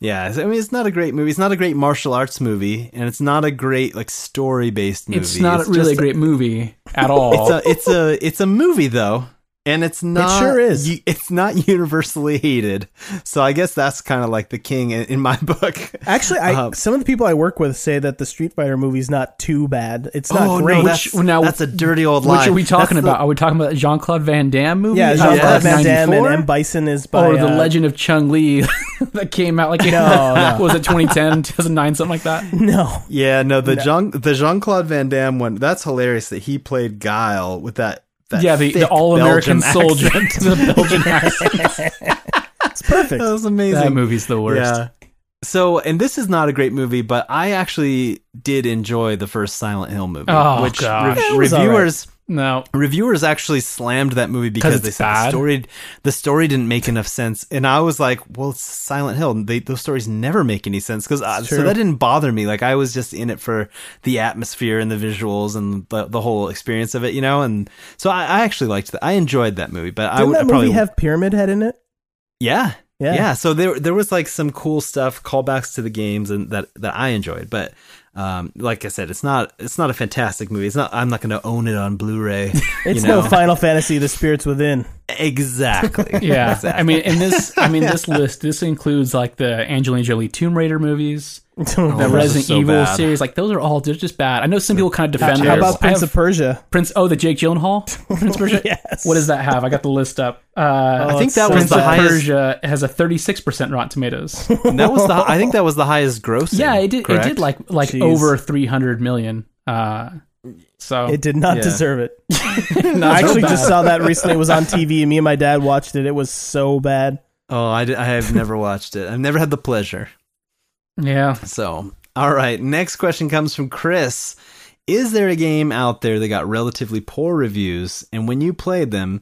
yeah i mean it's not a great movie. It's not a great martial arts movie and it's not a great like story based movie. It's not really a great movie at all. it's a it's a it's a movie though and it's not sure is. it's not universally hated so i guess that's kind of like the king in, in my book Actually, I Uh, some of the people I work with say that the Street Fighter movie's not too bad. It's not oh great. no that's, Which- now- that's a dirty old lie Which are we talking That's the- about? Are we talking about Jean Claude Van Damme movie? Yeah, Jean of Claude Van Damme and M Bison is by or the uh, Legend of Chun-Li that came out like No, no. was it 2010, 2009, something like that? No, Yeah, no, the Jean the Jean Claude Van Damme one. That's hilarious that he played Guile with that. Yeah, the, the all American soldier, the Belgian accent. it's perfect. that was amazing. That movie's the worst. Yeah. So, and this is not a great movie, but I actually did enjoy the first Silent Hill movie, Oh, which re- reviewers No, reviewers actually slammed that movie because they said bad? the story the story didn't make enough sense, and I was like, well, it's Silent Hill. They, those stories never make any sense because uh, so that didn't bother me. Like I was just in it for the atmosphere and the visuals and the, the whole experience of it, you know. And so I, I actually liked that. I enjoyed that movie, but Didn't would- that I probably movie have Pyramid Head in it? yeah. Yeah. Yeah. so there there was like some cool stuff, callbacks to the games and that that I enjoyed. But Um, like I said, it's not it's not a fantastic movie. It's not. I'm not going to own it on Blu-ray. It's you know? no Final Fantasy: The Spirits Within. exactly. Yeah, Exactly. I mean, in this, I mean, this list, this includes like the Angelina Jolie Tomb Raider movies, the those Resident so Evil bad. series. Like those are all they're just bad. I know some people kind of defend How theirs. about Prince have of Persia? Prince? Oh, the Jake Gyllenhaal Prince of Persia. Yes. What does that have? I got the list up. Uh, Oh, I think that so was Prince the of highest. Persia has a 36% Rotten Tomatoes. That was the. I think that was the highest grossing. yeah, it did. It did like like Jeez. over 300 million. Uh, so It did not Yeah. deserve it. not I actually bad. just saw that recently. It was on TV, and me and my dad watched it. It was so bad. Oh, I, di- I have never watched it. I've never had the pleasure. Yeah. So, all right. Next question comes from Chris. Is there a game out there that got relatively poor reviews, and when you played them,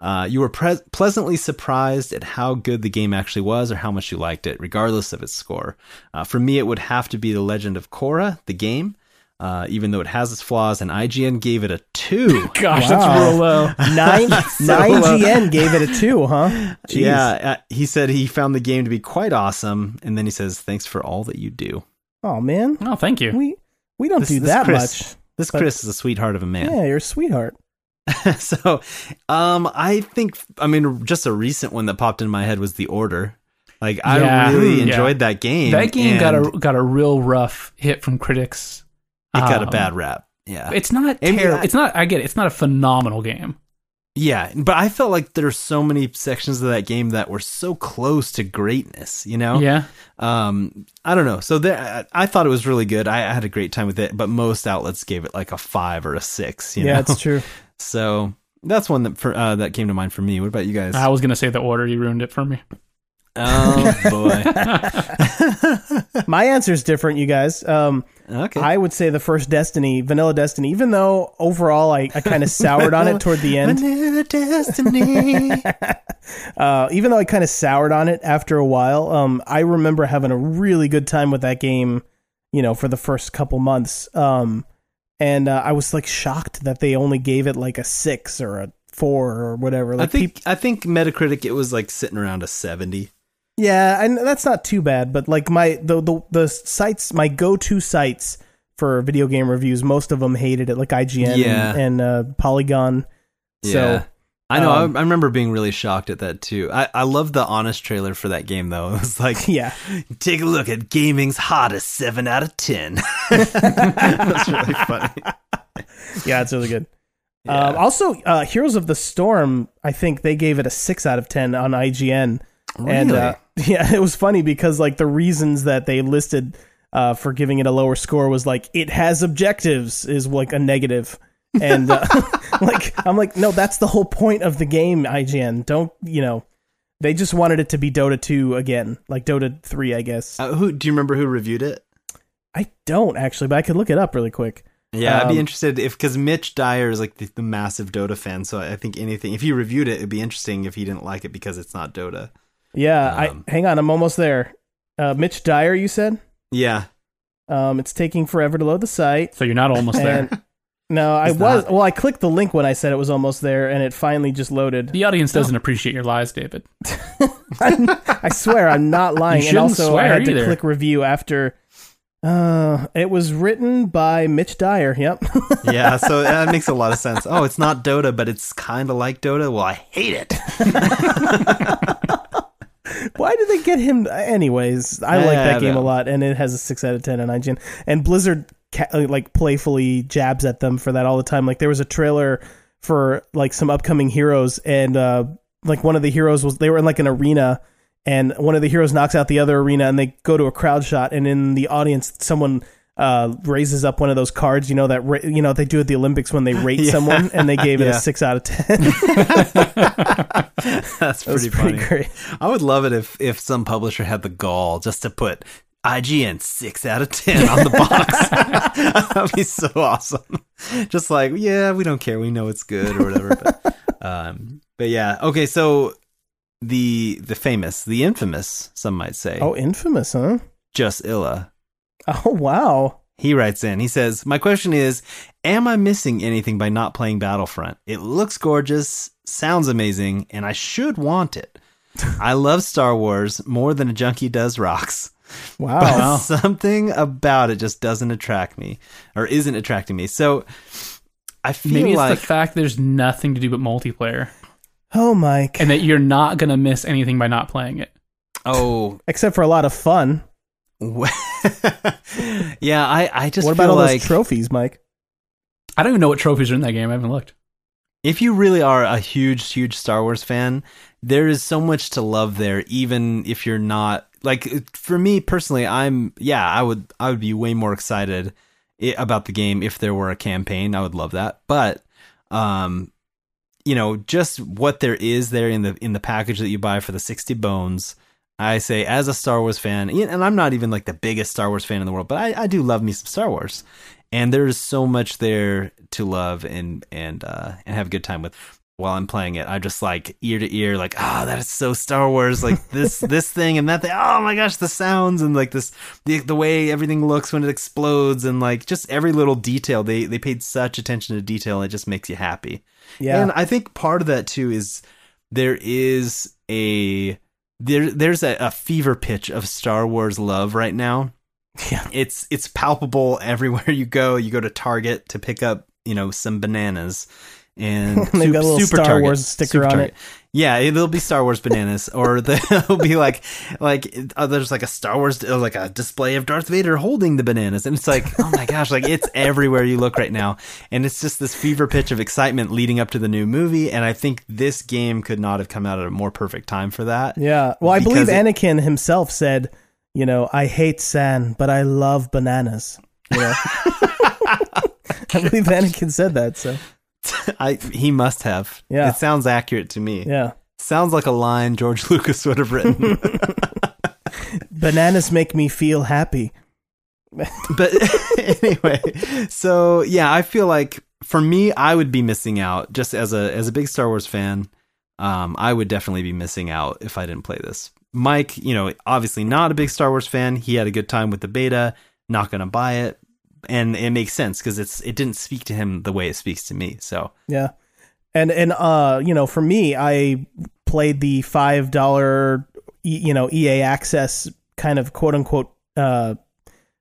uh, you were pre- pleasantly surprised at how good the game actually was or how much you liked it, regardless of its score? Uh, for me, it would have to be The Legend of Korra, the game. Uh, even though it has its flaws, and IGN gave it a two. Gosh, Wow. that's real low. Nine nine GN gave it a two, huh? Jeez. Yeah, uh, he said he found the game to be quite awesome, and then he says, "Thanks for all that you do." Oh man, Oh, thank you. we we don't This- do this that Chris- much. This But- Chris is a sweetheart of a man. Yeah, you're a sweetheart. so, um, I think, I mean, just a recent one that popped in my head was The Order. Like, Yeah. I really Hmm, enjoyed that game. That game got a got a real rough hit from critics. It got a um, bad rap. Yeah, It's not terrible. It's not. I get it. It's not a phenomenal game. yeah, but I felt like there's so many sections of that game that were so close to greatness. You know? Yeah. Um, I don't know. So there, I, thought it was really good. I, I had a great time with it, but most outlets gave it like a five or a six. You yeah, know? it's true. So that's one that for uh, that came to mind for me. What about you guys? I was gonna say the order. You ruined it for me. oh boy. My answer is different, you guys. Um, okay. I would say the first Destiny, Vanilla Destiny, even though overall I, I kind of soured on it toward the end. Vanilla Destiny. Uh, even though I kind of soured on it after a while, um, I remember having a really good time with that game, you know, for the first couple months. Um, and uh, I was like shocked that they only gave it like a six or a four or whatever. I think peop- I think Metacritic it was like sitting around a seventy. Yeah, and that's not too bad. But like my the the, the sites, my go to sites for video game reviews, most of them hated it, like IGN Yeah. and, and uh, Polygon. So I know. um, I, I remember being really shocked at that too. I, I love the honest trailer for that game though. It was like, yeah, take a look at gaming's hottest seven out of ten. That's really funny. yeah, it's really good. Yeah. Um, also, uh, Heroes of the Storm, I think they gave it a six out of ten on IGN. And uh, yeah, it was funny because like the reasons that they listed uh, for giving it a lower score was like it has objectives is like a negative, and uh, like I'm like no, that's the whole point of the game. IGN, don't you know? They just wanted it to be Dota two again, like Dota three, I guess. Uh, who do you remember who reviewed it? I don't actually, but I could look it up really quick. Yeah, I'd be Um, interested if because Mitch Dyer is like the, the massive Dota fan, so I think anything if he reviewed it, it'd be interesting if he didn't like it because it's not Dota. Yeah, Um, I hang on, I'm almost there. Uh, Mitch Dyer, you said. Yeah, Um, it's taking forever to load the site. So you're not almost there. No, I It's was. not. Well, I clicked the link when I said it was almost there, and it finally just loaded. The audience doesn't appreciate your lies, David. I swear, I'm not lying. and shouldn't also, I swear had to click review after. Uh, it was written by Mitch Dyer. Yep. yeah. So that makes a lot of sense. Oh, it's not Dota, but it's kind of like Dota. Well, I hate it. Why did they get him? Anyways, I like that game a lot, and it has a six out of ten on IGN. And Blizzard ca- uh, like playfully jabs at them for that all the time. Like there was a trailer for like some upcoming heroes, and uh, like one of the heroes was they were in like an arena, and one of the heroes knocks out the other arena, and they go to a crowd shot, and in the audience, someone. Uh, raises up one of those cards, you know that ra- you know they do at the Olympics when they rate Yeah. someone, and they gave it Yeah. a six out of ten. That's That pretty pretty funny. great. I would love it if if some publisher had the gall just to put IGN six out of ten on the box. That'd be so awesome. Just like, yeah, we don't care. We know it's good or whatever. But, um, but yeah, okay. So the the famous, the infamous, some might say, Oh, infamous, huh? just Illa. Oh wow. He writes in. He says, "My question is, am I missing anything by not playing Battlefront? It looks gorgeous, sounds amazing, and I should want it. I love Star Wars more than a junkie does rocks. Wow. Something about it just doesn't attract me, or isn't attracting me. So I feel Maybe it's like the fact there's nothing to do but multiplayer, Oh, Mike. and that you're not gonna miss anything by not playing it. oh Except for a lot of fun. yeah, I I just what about feel all like those trophies, Mike? I don't even know what trophies are in that game. I haven't looked. if you really are a huge huge Star Wars fan, there is so much to love there even if you're not like for me personally, I'm yeah, I would I would be way more excited about the game if there were a campaign. I would love that. But um you know, just what there is there in the in the package that you buy for the 60 bones, I say as a Star Wars fan, and I'm not even like the biggest Star Wars fan in the world, but I, I do love me some Star Wars. And there's so much there to love and and uh and have a good time with while I'm playing it. I'm just like ear to ear, like, oh, that is so Star Wars, like this this thing and that thing. Oh my gosh, the sounds and like this the the way everything looks when it explodes and like just every little detail. They they paid such attention to detail and it just makes you happy. Yeah. And I think part of that too is there is a there there's a, a fever pitch of Star Wars love right now. Yeah. It's it's palpable everywhere you go. You go to Target to pick up, you know, some bananas and They've got a little Star Target, Wars sticker Super on Target. it. Yeah, it'll be Star Wars bananas, or there'll be like, like uh, there's like a Star Wars, uh, like a display of Darth Vader holding the bananas, and it's like, oh my gosh, like it's everywhere you look right now, and it's just this fever pitch of excitement leading up to the new movie, and I think this game could not have come out at a more perfect time for that. Yeah. Well, I believe it- Anakin himself said, you know, I hate sand, but I love bananas. You know? I believe Anakin said that. So, I he must have. Yeah. it sounds accurate to me. yeah. Sounds like a line George Lucas would have written. Bananas make me feel happy. but anyway, so yeah, I feel like for me, I would be missing out just as a as a big Star Wars fan. Um, I would definitely be missing out if I didn't play this. Mike, you know, obviously not a big Star Wars fan. He had a good time with the beta. Not gonna buy it, and it makes sense because it's it didn't speak to him the way it speaks to me. So Yeah. And and uh, you know, for me, I played the five dollar, you know, EA access kind of quote unquote, uh,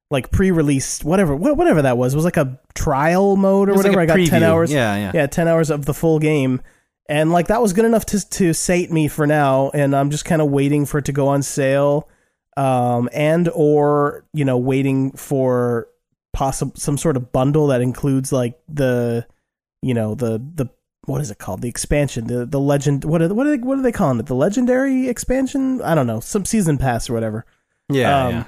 like pre-release whatever, wha- whatever that was. It was like a trial mode or like whatever. a I got ten hours. Yeah, yeah. yeah, ten hours of the full game, and like that was good enough to to sate me for now. And I'm just kind of waiting for it to go on sale, um, and or you know, waiting for possible some sort of bundle that includes like the, you know, the the what is it called? The expansion, the the legend. What are what are they what are they calling it? The legendary expansion? I don't know, some season pass or whatever. yeah, Um, yeah.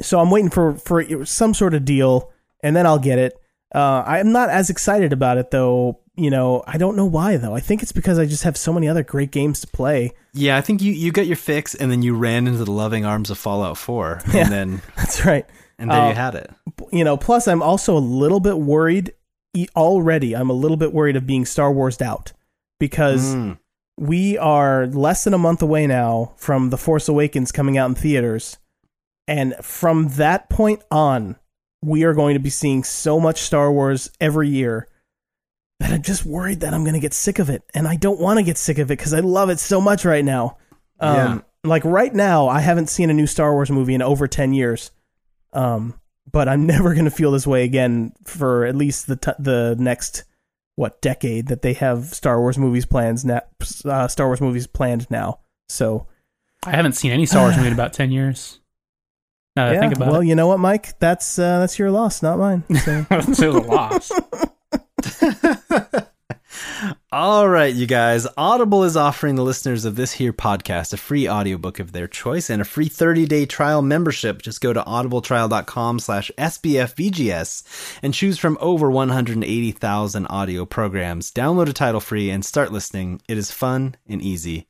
So I'm waiting for for some sort of deal, and then I'll get it. Uh, I'm not as excited about it though. You know, I don't know why though. I think it's because I just have so many other great games to play. Yeah, I think you you got your fix, and then you ran into the loving arms of Fallout Four, and Yeah. then That's right. And there Uh, you had it. You know, plus I'm also a little bit worried already. I'm a little bit worried of being Star Warsed out because Mm. we are less than a month away now from The Force Awakens coming out in theaters. And from that point on, we are going to be seeing so much Star Wars every year that I'm just worried that I'm going to get sick of it. And I don't want to get sick of it because I love it so much right now. Um, Yeah. Like right now, I haven't seen a new Star Wars movie in over 10 years. Um, but I'm never going to feel this way again for at least the, t- the next what decade that they have Star Wars movies plans now. Uh, Star Wars movies planned now. So I haven't seen any Star Wars movie in about ten years. Now that I yeah, think about well, you know what, Mike? That's uh, that's your loss, not mine. So. it, it's a loss. All right, you guys. Audible is offering the listeners of this here podcast a free audiobook of their choice and a free 30-day trial membership. Just go to audibletrial.com slash SBFVGS and choose from over 180,000 audio programs. Download a title free and start listening. It is fun and easy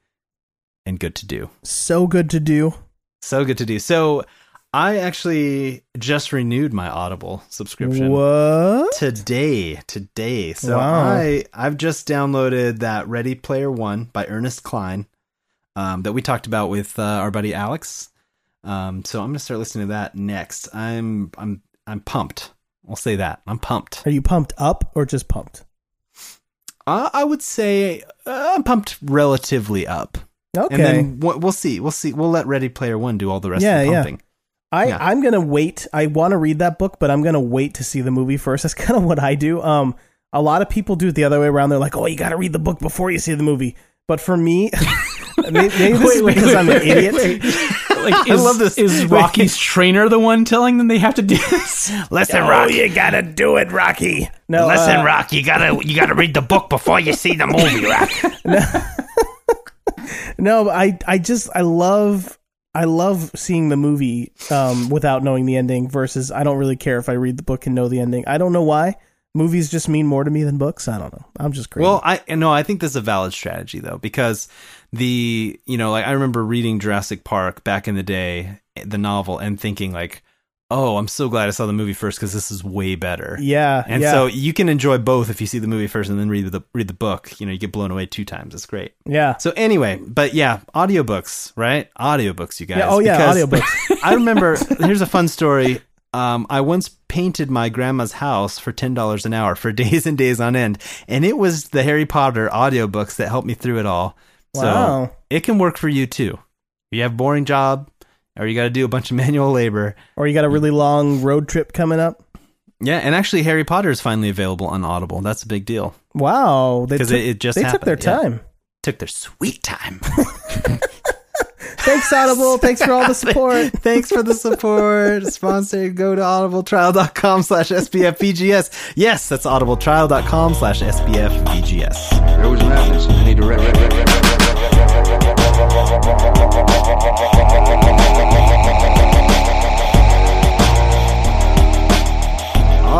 and good to do. so good to do. So good to do. So I actually just renewed my Audible subscription. What? today today. So Wow. i i've just downloaded that ready player one by ernest cline um, that we talked about with uh, our buddy alex. Um, so i'm gonna start listening to that next. I'm i'm i'm pumped. I'll say that. I'm pumped. Are you pumped up or just pumped? uh, i would say uh, i'm pumped relatively up. Okay. and then we'll we'll see. We'll see. We'll let ready player one do all the rest Yeah, of the yeah. I, Yeah. I'm gonna wait. I want to read that book, but I'm gonna wait to see the movie first. That's kind of what I do. Um, a lot of people do it the other way around. They're like, "Oh, you got to read the book before you see the movie." But for me, maybe, maybe this is because I'm an idiot. Like, is, love this. Is Wait. Rocky's trainer the one telling them they have to do this? Listen, Oh, you gotta do it, Rocky. No, uh, Rock. You gotta you gotta read the book before you see the movie, Rock. No, but I I just I love I love seeing the movie um, without knowing the ending versus I don't really care if I read the book and know the ending. I don't know why. Movies just mean more to me than books. I don't know. I'm just crazy. Well, I no, I think this is a valid strategy though, because the you know, like I remember reading Jurassic Park back in the day, the novel, and thinking like, oh, I'm so glad I saw the movie first because this is way better. yeah, And yeah, so you can enjoy both if you see the movie first and then read the read the book. You know, you get blown away two times. It's great. yeah. So anyway, but yeah, audiobooks, right? Audiobooks, you guys. Yeah, oh yeah, audiobooks. I remember here's a fun story. Um, I once painted my grandma's house for ten dollars an hour for days and days on end, and it was the Harry Potter audiobooks that helped me through it all. So Wow. it can work for you too. You have a boring job, or you got to do a bunch of manual labor. Or you got a really long road trip coming up. Yeah, and actually, Harry Potter is finally available on Audible. That's a big deal. Wow, they 'Cause took, it- it just they took their happened, yeah. time. Took their sweet time. Thanks, Audible. Thanks for all the support. Thanks for the support. Sponsor, go to audibletrial.com slash SBFVGS. Yes, that's audibletrial.com slash SBFVGS. There was madness in any direction.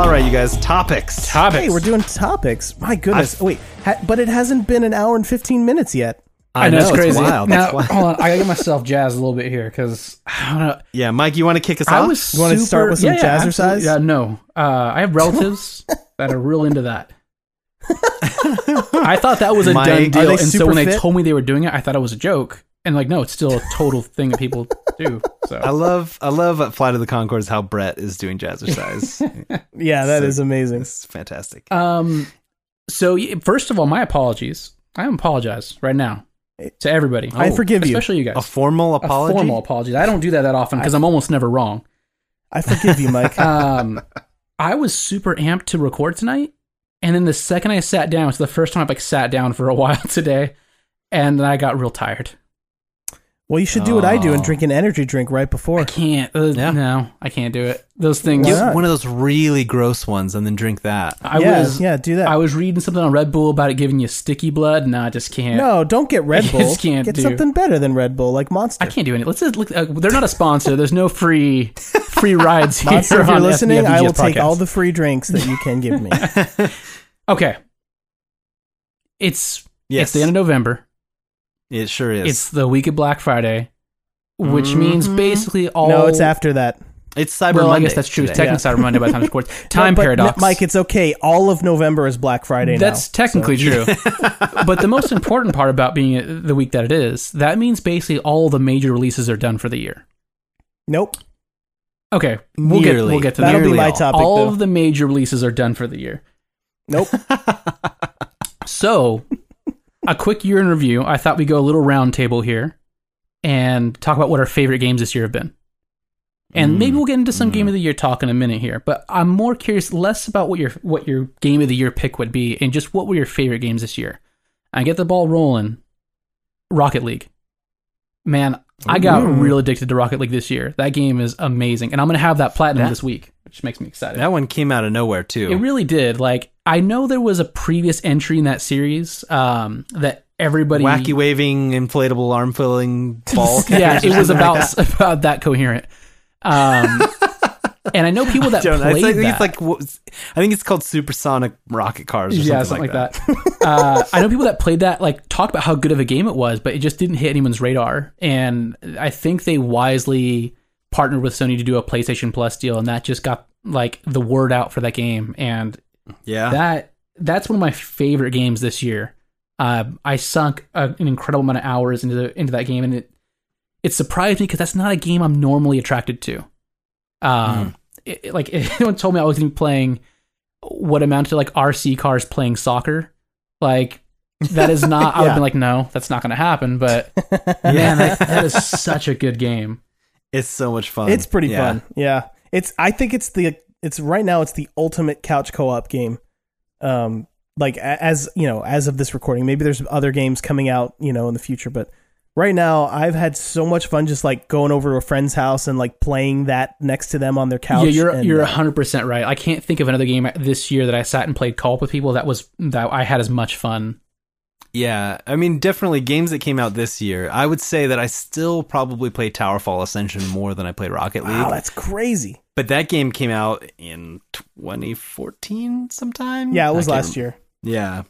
All right, you guys, topics. Topics. Hey, we're doing topics. My goodness. I've- Wait, ha- but it hasn't been an hour and 15 minutes yet. I know, it's it's crazy. wild. Now, That's wild. hold on, I gotta get myself jazzed a little bit here because I don't know. Yeah, Mike, you want to kick us I off? was You wanna start with some yeah, yeah, jazzercise? absolutely. Yeah, no. Uh, I have relatives that are real into that. I thought that was a Mike, done deal, they and so super when they told me they were doing it, I thought it was a joke. And like, no, it's still a total thing that people do. so I love, I love at Flight of the Conchords how Brett is doing jazzercise. Yeah, that So- is amazing. it's fantastic. Um, so first of all, my apologies. I apologize right now to everybody. I forgive you. especially you guys. A formal A apology. formal apology. I don't do that that often because I'm almost never wrong. I forgive you, Mike. Um, I was super amped to record tonight, and then the second I sat down, it's the first time I've like sat down for a while today, and then I got real tired. Well, you should do what I do and Oh. drink an energy drink right before. I can't. Uh, Yeah. No, I can't do it. Those things. Why Get not? one of those really gross ones and then drink that. I yeah, was. yeah, do that. I was reading something on Red Bull about it giving you sticky blood. No, I just can't. no, don't get Red I Bull. just can't get do- something better than Red Bull, like Monster. I can't do any. Let's just look. Uh, they're not a sponsor. There's no free free rides here. Monster, if you're on listening, SBFVGS I will take podcast. all the free drinks that you can give me. Okay. It's Yes, it's the end of November. It sure is. It's the week of Black Friday, which means Mhm. basically all. no, it's after that. It's Cyber Well, Monday. I guess that's true. It's today. technically Cyber Monday by the time it's recorded. Time No, but, paradox. Mike, it's okay. All of November is Black Friday That's now. technically true. but the most important part about being the week that it is, that means basically all the major releases are done for the year. Nope. Okay, we'll get we'll get to That'll that. be my all. topic, all though. of the major releases are done for the year. Nope. So, a quick year in review. I thought we'd go a little round table here and talk about what our favorite games this year have been. And Mm. maybe we'll get into some game of the year talk in a minute here. But I'm more curious less about what your what your game of the year pick would be and just what were your favorite games this year. I get the ball rolling. Rocket League. Man, I got Ooh. real addicted to Rocket League this year. That game is amazing. And I'm gonna have that platinum Yeah. this week, which makes me excited. That one came out of nowhere too. It really did. Like I know there was a previous entry in that series um, that everybody Wacky waving, inflatable arm filling ball. Yeah, it was about that. about that coherent. Um, and I know people that Don't played It's like, I think that. it's like I think it's called supersonic rocket cars or yeah, something, something like that. uh, I know people that played that like talk about how good of a game it was, but it just didn't hit anyone's radar. And I think they wisely partnered with Sony to do a PlayStation Plus deal, and that just got like the word out for that game. And Yeah. that that's one of my favorite games this year. Uh, I sunk a, an incredible amount of hours into the, into that game, and it it surprised me because that's not a game I'm normally attracted to. Um, it- it- like if anyone told me I was going to be playing what amounted to like RC cars playing soccer, like that is not. I would Yeah. be like, no, that's not going to happen. But man, that, that is such a good game. It's so much fun. It's pretty Yeah. fun. Yeah. It's I think it's the it's right now it's the ultimate couch co-op game. Um like as, you know, as of this recording. Maybe there's other games coming out, you know, in the future, but right now I've had so much fun just like going over to a friend's house and like playing that next to them on their couch. Yeah, you're and, you're uh, 100 percent right. I can't think of another game this year that I sat and played co-op with people that was that I had as much fun. Yeah, I mean, definitely games that came out this year. I would say that I still probably play Towerfall Ascension more than I play Rocket League. Wow, that's crazy. but that game came out in 2014 sometime. Yeah, it was last year. Yeah.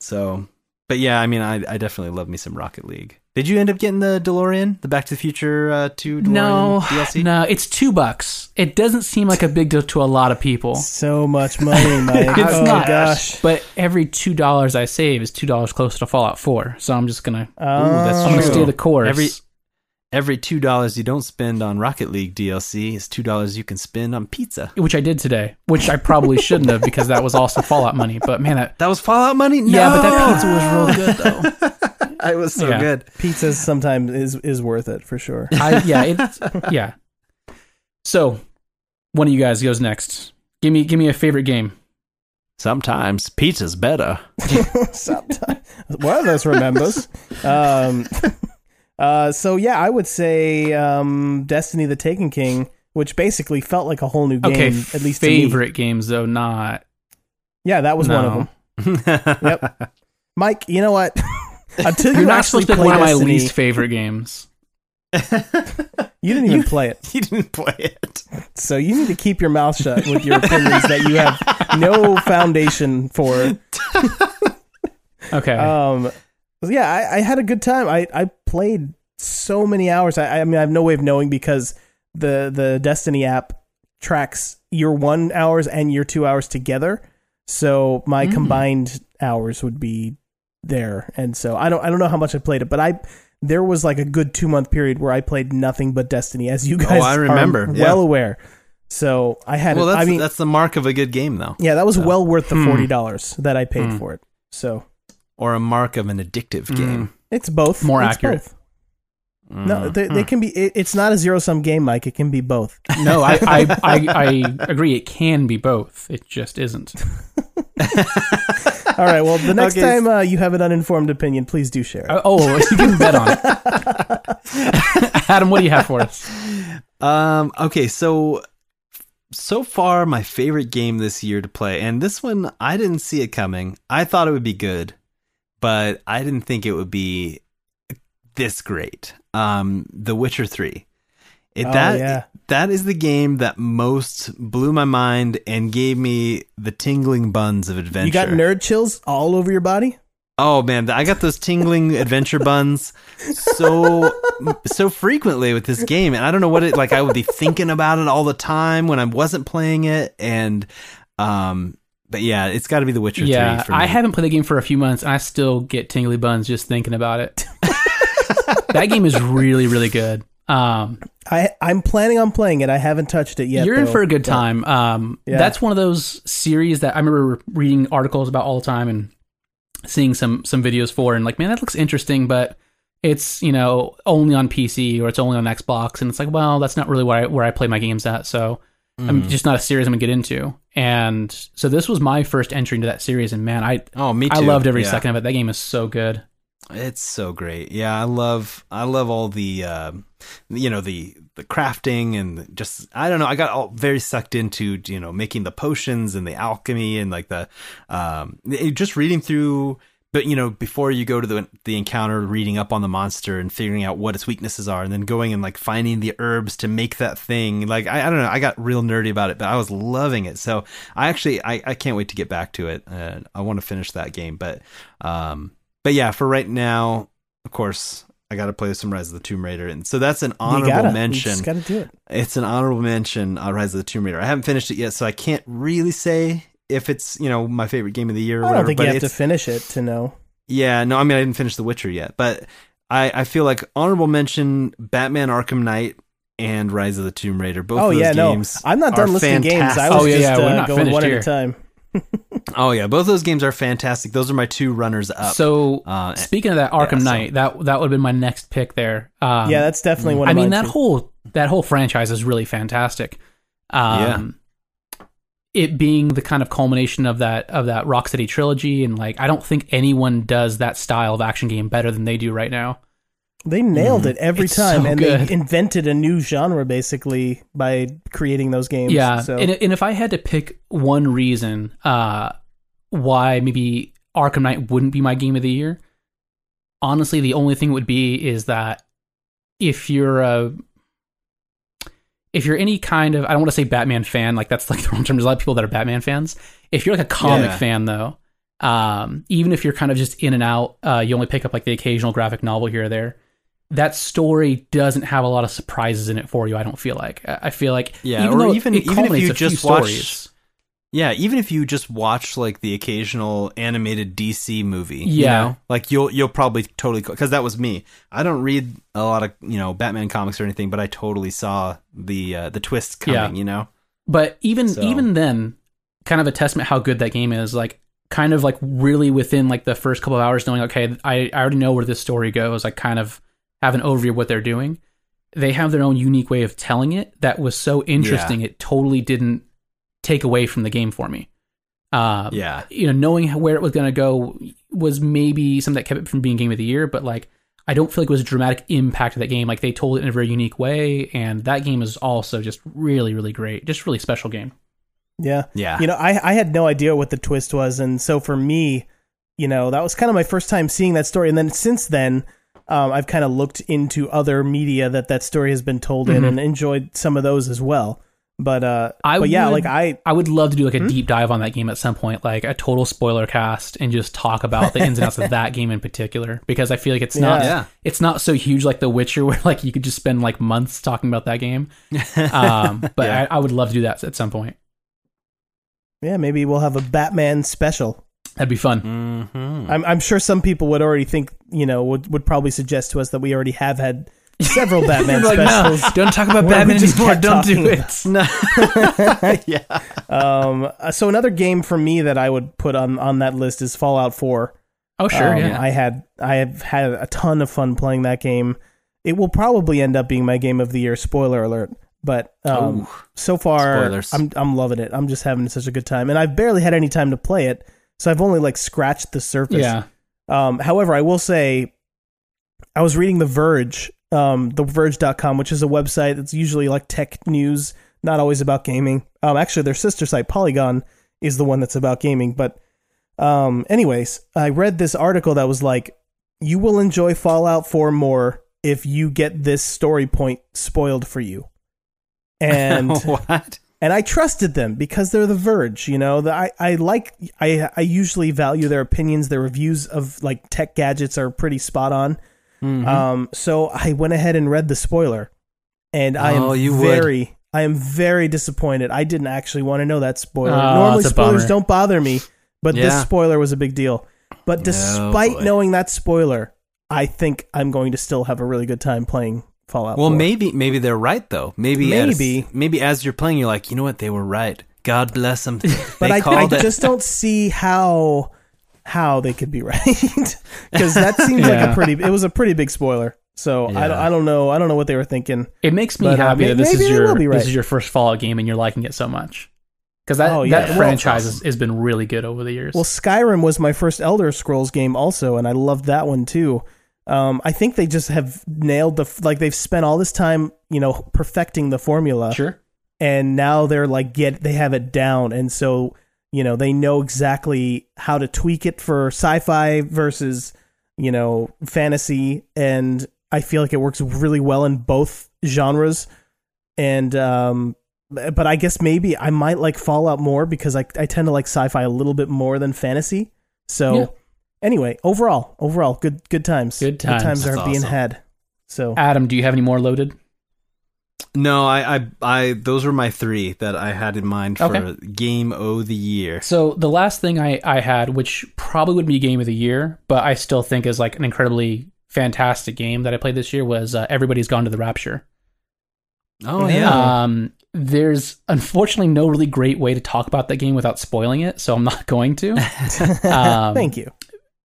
So, but yeah, I mean, I, I definitely love me some Rocket League. Did you end up getting the DeLorean, the Back to the Future uh, 2 DeLorean No, DLC? no, it's two bucks. It doesn't seem like a big deal to a lot of people, So much money, Mike. It's oh not. gosh. but every two dollars I save is two dollars closer to Fallout Four. So I'm just gonna Oh, that's I'm gonna true. stay the course. Every every two dollars you don't spend on Rocket League DLC is two dollars you can spend on pizza. which I did today, which I probably shouldn't have because that was also Fallout money. But man, that That was Fallout money. No! yeah, but that pizza was real good though. it was so Yeah. good. pizza sometimes is is worth it for sure. I, yeah, it's yeah. So, one of you guys goes next. Give me give me a favorite game. Sometimes pizza's better. Sometimes one of us remembers. Um, uh, so yeah, I would say um, Destiny: The Taken King, which basically felt like a whole new game. Okay, at least to favorite games though, not Yeah, that was one of them. Yep. Mike, you know what? Until You're you not actually supposed to play one of my least favorite games. you didn't even play it. you didn't play it. So you need to keep your mouth shut with your opinions that you have no foundation for. Okay, Um, yeah, I, I had a good time. I, I played so many hours. I, I mean, I have no way of knowing because the the Destiny app tracks your one hours and your two hours together. So my Mm. combined hours would be there, and so I don't I don't know how much I played it, but I there was like a good two month period where I played nothing but Destiny, as you guys Oh, I are remember, well yeah. aware. So I had Well, that's I mean that's the mark of a good game, though, yeah, that was So- well worth the Hmm. forty dollars that I paid Hmm. for it. So or a mark of an addictive Mm. game. It's both More It's accurate. both. No, Mm. they, they can be. It, it's not a zero sum game, Mike. It can be both. no, I, I I I agree. It can be both. It just isn't. All right. Well, the next Okay. time uh, you have an uninformed opinion, please do share. it. Oh, oh, you can bet on it. Adam, what do you have for us? Um. Okay. So, so far, my favorite game this year to play, and this one I didn't see it coming. I thought it would be good, but I didn't think it would be this great. Um, The Witcher Three. It, Oh, that yeah. that is the game that most blew my mind and gave me the tingling buns of adventure. You got nerd chills all over your body. Oh man, I got those tingling adventure buns so so frequently with this game, and I don't know what it like. I would be thinking about it all the time when I wasn't playing it, and um, but yeah, it's got to be The Witcher Yeah, Three for me. I haven't played the game for a few months, and I still get tingly buns just thinking about it. that game is really, really good. Um, I I'm planning on playing it. I haven't touched it yet. you're in for a good but- time. Um, Yeah. That's one of those series that I remember reading articles about all the time and seeing some some videos for, and like, man, that looks interesting, but it's you know only on PC or it's only on Xbox, and it's like, well, that's not really where I, where I play my games at. So I'm Mm. just not a series I'm gonna get into. And so this was my first entry into that series, and man, I Oh, me too. I loved every Yeah. second of it. That game is so good. It's so great. Yeah, I love I love all the um you know the the crafting and just I don't know, I got all very sucked into, you know, making the potions and the alchemy and like the um it- just reading through but you know, before you go to the the encounter, reading up on the monster and figuring out what its weaknesses are, and then going and like finding the herbs to make that thing. Like I, I don't know, I got real nerdy about it, but I was loving it. So I actually I, I can't wait to get back to it. Uh, I want to finish that game, but um, but yeah, for right now, of course, I got to play some Rise of the Tomb Raider, and so that's an honorable gotta, mention. gotta do it. It's an honorable mention on Rise of the Tomb Raider. I haven't finished it yet, so I can't really say if it's you know my favorite game of the year or I don't whatever. think but you have to finish it to know. yeah, no, I mean I didn't finish The Witcher yet, but I I feel like honorable mention Batman Arkham Knight and Rise of the Tomb Raider. Both oh of those yeah, no, games. I'm not done listing games. I was Oh, yeah, just yeah, we're uh, not going finished one here. at a time. Oh yeah, both of those games are fantastic. Those are my two runners up. So Uh, speaking of that Arkham yeah, so- Knight, that that would have been my next pick there. Um, yeah, that's definitely one. I Of mean that too. whole that whole franchise is really fantastic. Um, It being the kind of culmination of that of that Rocksteady trilogy, and like I don't think anyone does that style of action game better than they do right now. They nailed it every It's time, so and good. they invented a new genre basically by creating those games. Yeah, so and, and if I had to pick one reason uh, why maybe Arkham Knight wouldn't be my game of the year, honestly, the only thing it would be is that if you're a if you're any kind of I don't want to say Batman fan, like that's like the wrong term. There's a lot of people that are Batman fans. If you're like a comic Yeah. fan though, um, even if you're kind of just in and out, uh, you only pick up like the occasional graphic novel here or there. That story doesn't have a lot of surprises in it for you. I don't feel like. I feel like Yeah, even or even- even if you just watch-. Yeah, even if you just watch like the occasional animated DC movie, you Yeah. know, like you'll you'll probably totally because that was me. I don't read a lot of you know Batman comics or anything, but I totally saw the uh, the twists coming. Yeah. You know, But even So- even then, kind of a testament how good that game is. Like kind of like really within like the first couple of hours, knowing okay, I, I already know where this story goes. I kind of have an overview of what they're doing. They have their own unique way of telling it that was so interesting. It totally didn't take away from the game for me. Um, yeah, you know, knowing where it was going to go was maybe something that kept it from being game of the year, but like I don't feel like it was a dramatic impact of that game. Like they told it in a very unique way, and that game is also just really, really great. Just really special game. yeah, yeah, You know, I I had no idea what the twist was, and so for me, you know, that was kind of my first time seeing that story. And then since then, um, I've kind of looked into other media that that story has been told in, Mhm. and enjoyed some of those as well. But uh, I but yeah, would- like I I would love to do like a deep dive on that game at some point, like a total spoiler cast, and just talk about the ins and outs of that game in particular, because I feel like it's not Yeah. it's not so huge like The Witcher, where like you could just spend like months talking about that game. Um, but Yeah. I, I would love to do that at some point. yeah maybe we'll have a Batman special. That'd be fun. hmm I'm I'm sure some people would already think you know would would probably suggest to us that we already have had several Batman Like, specials. no, don't talk about Batman anymore. Don't do it. yeah, Um, uh, so another game for me that I would put on on that list is Fallout 4. Oh sure, Um, yeah. I had I have had a ton of fun playing that game. It will probably end up being my game of the year. Spoiler alert! But um, so far, Spoilers. I'm I'm loving it. I'm just having such a good time, and I've barely had any time to play it, so I've only like scratched the surface. yeah. Um, however, I will say, I was reading The Verge, um, TheVerge.com, which is a website that's usually like tech news, not always about gaming. Um, actually, their sister site, Polygon, is the one that's about gaming. But, um, anyways, I read this article that was like, you will enjoy Fallout 4 more if you get this story point spoiled for you. And what? and I trusted them because they're The Verge. You know, the, I I like I I usually value their opinions. Their reviews of like tech gadgets are pretty spot on. Mhm. Um, so I went ahead and read the spoiler, and I am Oh, would. very I am very disappointed. I didn't actually want to know that spoiler. Oh, Normally spoilers bummer. don't bother me, but this spoiler was a big deal. But despite boy. knowing that spoiler, I think I'm going to still have a really good time playing Fallout. Well, 4. maybe maybe they're right though. Maybe as- Maybe. maybe as you're playing, you're like, you know what? They were right. God bless them. but I, I just don't see how how they could be right because that seems like a pretty it was a pretty big spoiler so I, don't, Yeah. I don't know i don't know what they were thinking It makes me But, uh, happy may- that this is your right. this is your first Fallout game and you're liking it so much. Because that Oh, yeah. that Well, franchise has, has been really good over the years. well skyrim was my first elder scrolls game also and i loved that one too um, i think they just have nailed the like they've spent all this time you know perfecting the formula sure. and now they're like get they have it down and so you know they know exactly how to tweak it for sci-fi versus you know fantasy and i feel like it works really well in both genres and um but i guess maybe i might like fallout more because i, I tend to like sci-fi a little bit more than fantasy so Yeah. anyway overall overall good good times Good times. times are That's being had so Adam, do you have any more loaded? No, I, I, I, those were my three that I had in mind for Okay. game o the year. So the last thing I, I had, which probably would be game of the year, but I still think is like an incredibly fantastic game that I played this year, was uh, Everybody's Gone to the Rapture. Oh yeah. Um, there's unfortunately no really great way to talk about that game without spoiling it, so I'm not going to. Um, Thank you.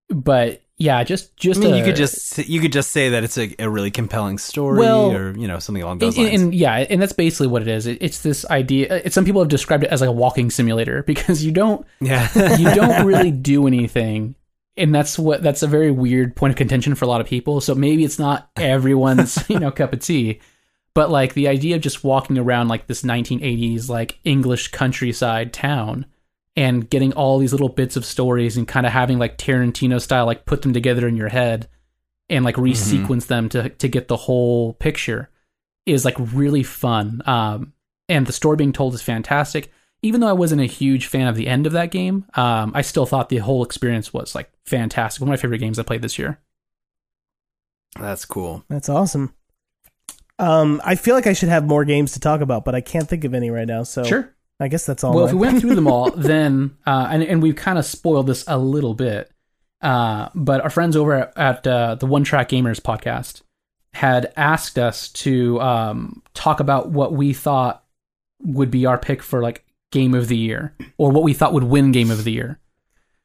But yeah, just just I mean, a- you could just you could just say that it's a, a really compelling story, Well, or you know something along those and, lines. and yeah, and that's basically what it is. It, it's this idea. Uh, it, some people have described it as like a walking simulator because you don't yeah, you don't really do anything and that's what that's a very weird point of contention for a lot of people so maybe it's not everyone's you know cup of tea but like the idea of just walking around like this 1980s like english countryside town and getting all these little bits of stories and kind of having like tarantino style like put them together in your head and like resequence them to to get the whole picture is like really fun um and the story being told is fantastic even though I wasn't a huge fan of the end of that game, um, I still thought the whole experience was like fantastic. One of my favorite games I played this year. that's cool. That's awesome. Um, I feel like I should have more games to talk about, but I can't think of any right now. So I guess that's all. Well, if we went through them all, then uh, and and we've kind of spoiled this a little bit, uh, but our friends over at, at uh, the One Track Gamers podcast had asked us to um, talk about what we thought would be our pick for like game of the year, or what we thought would win game of the year.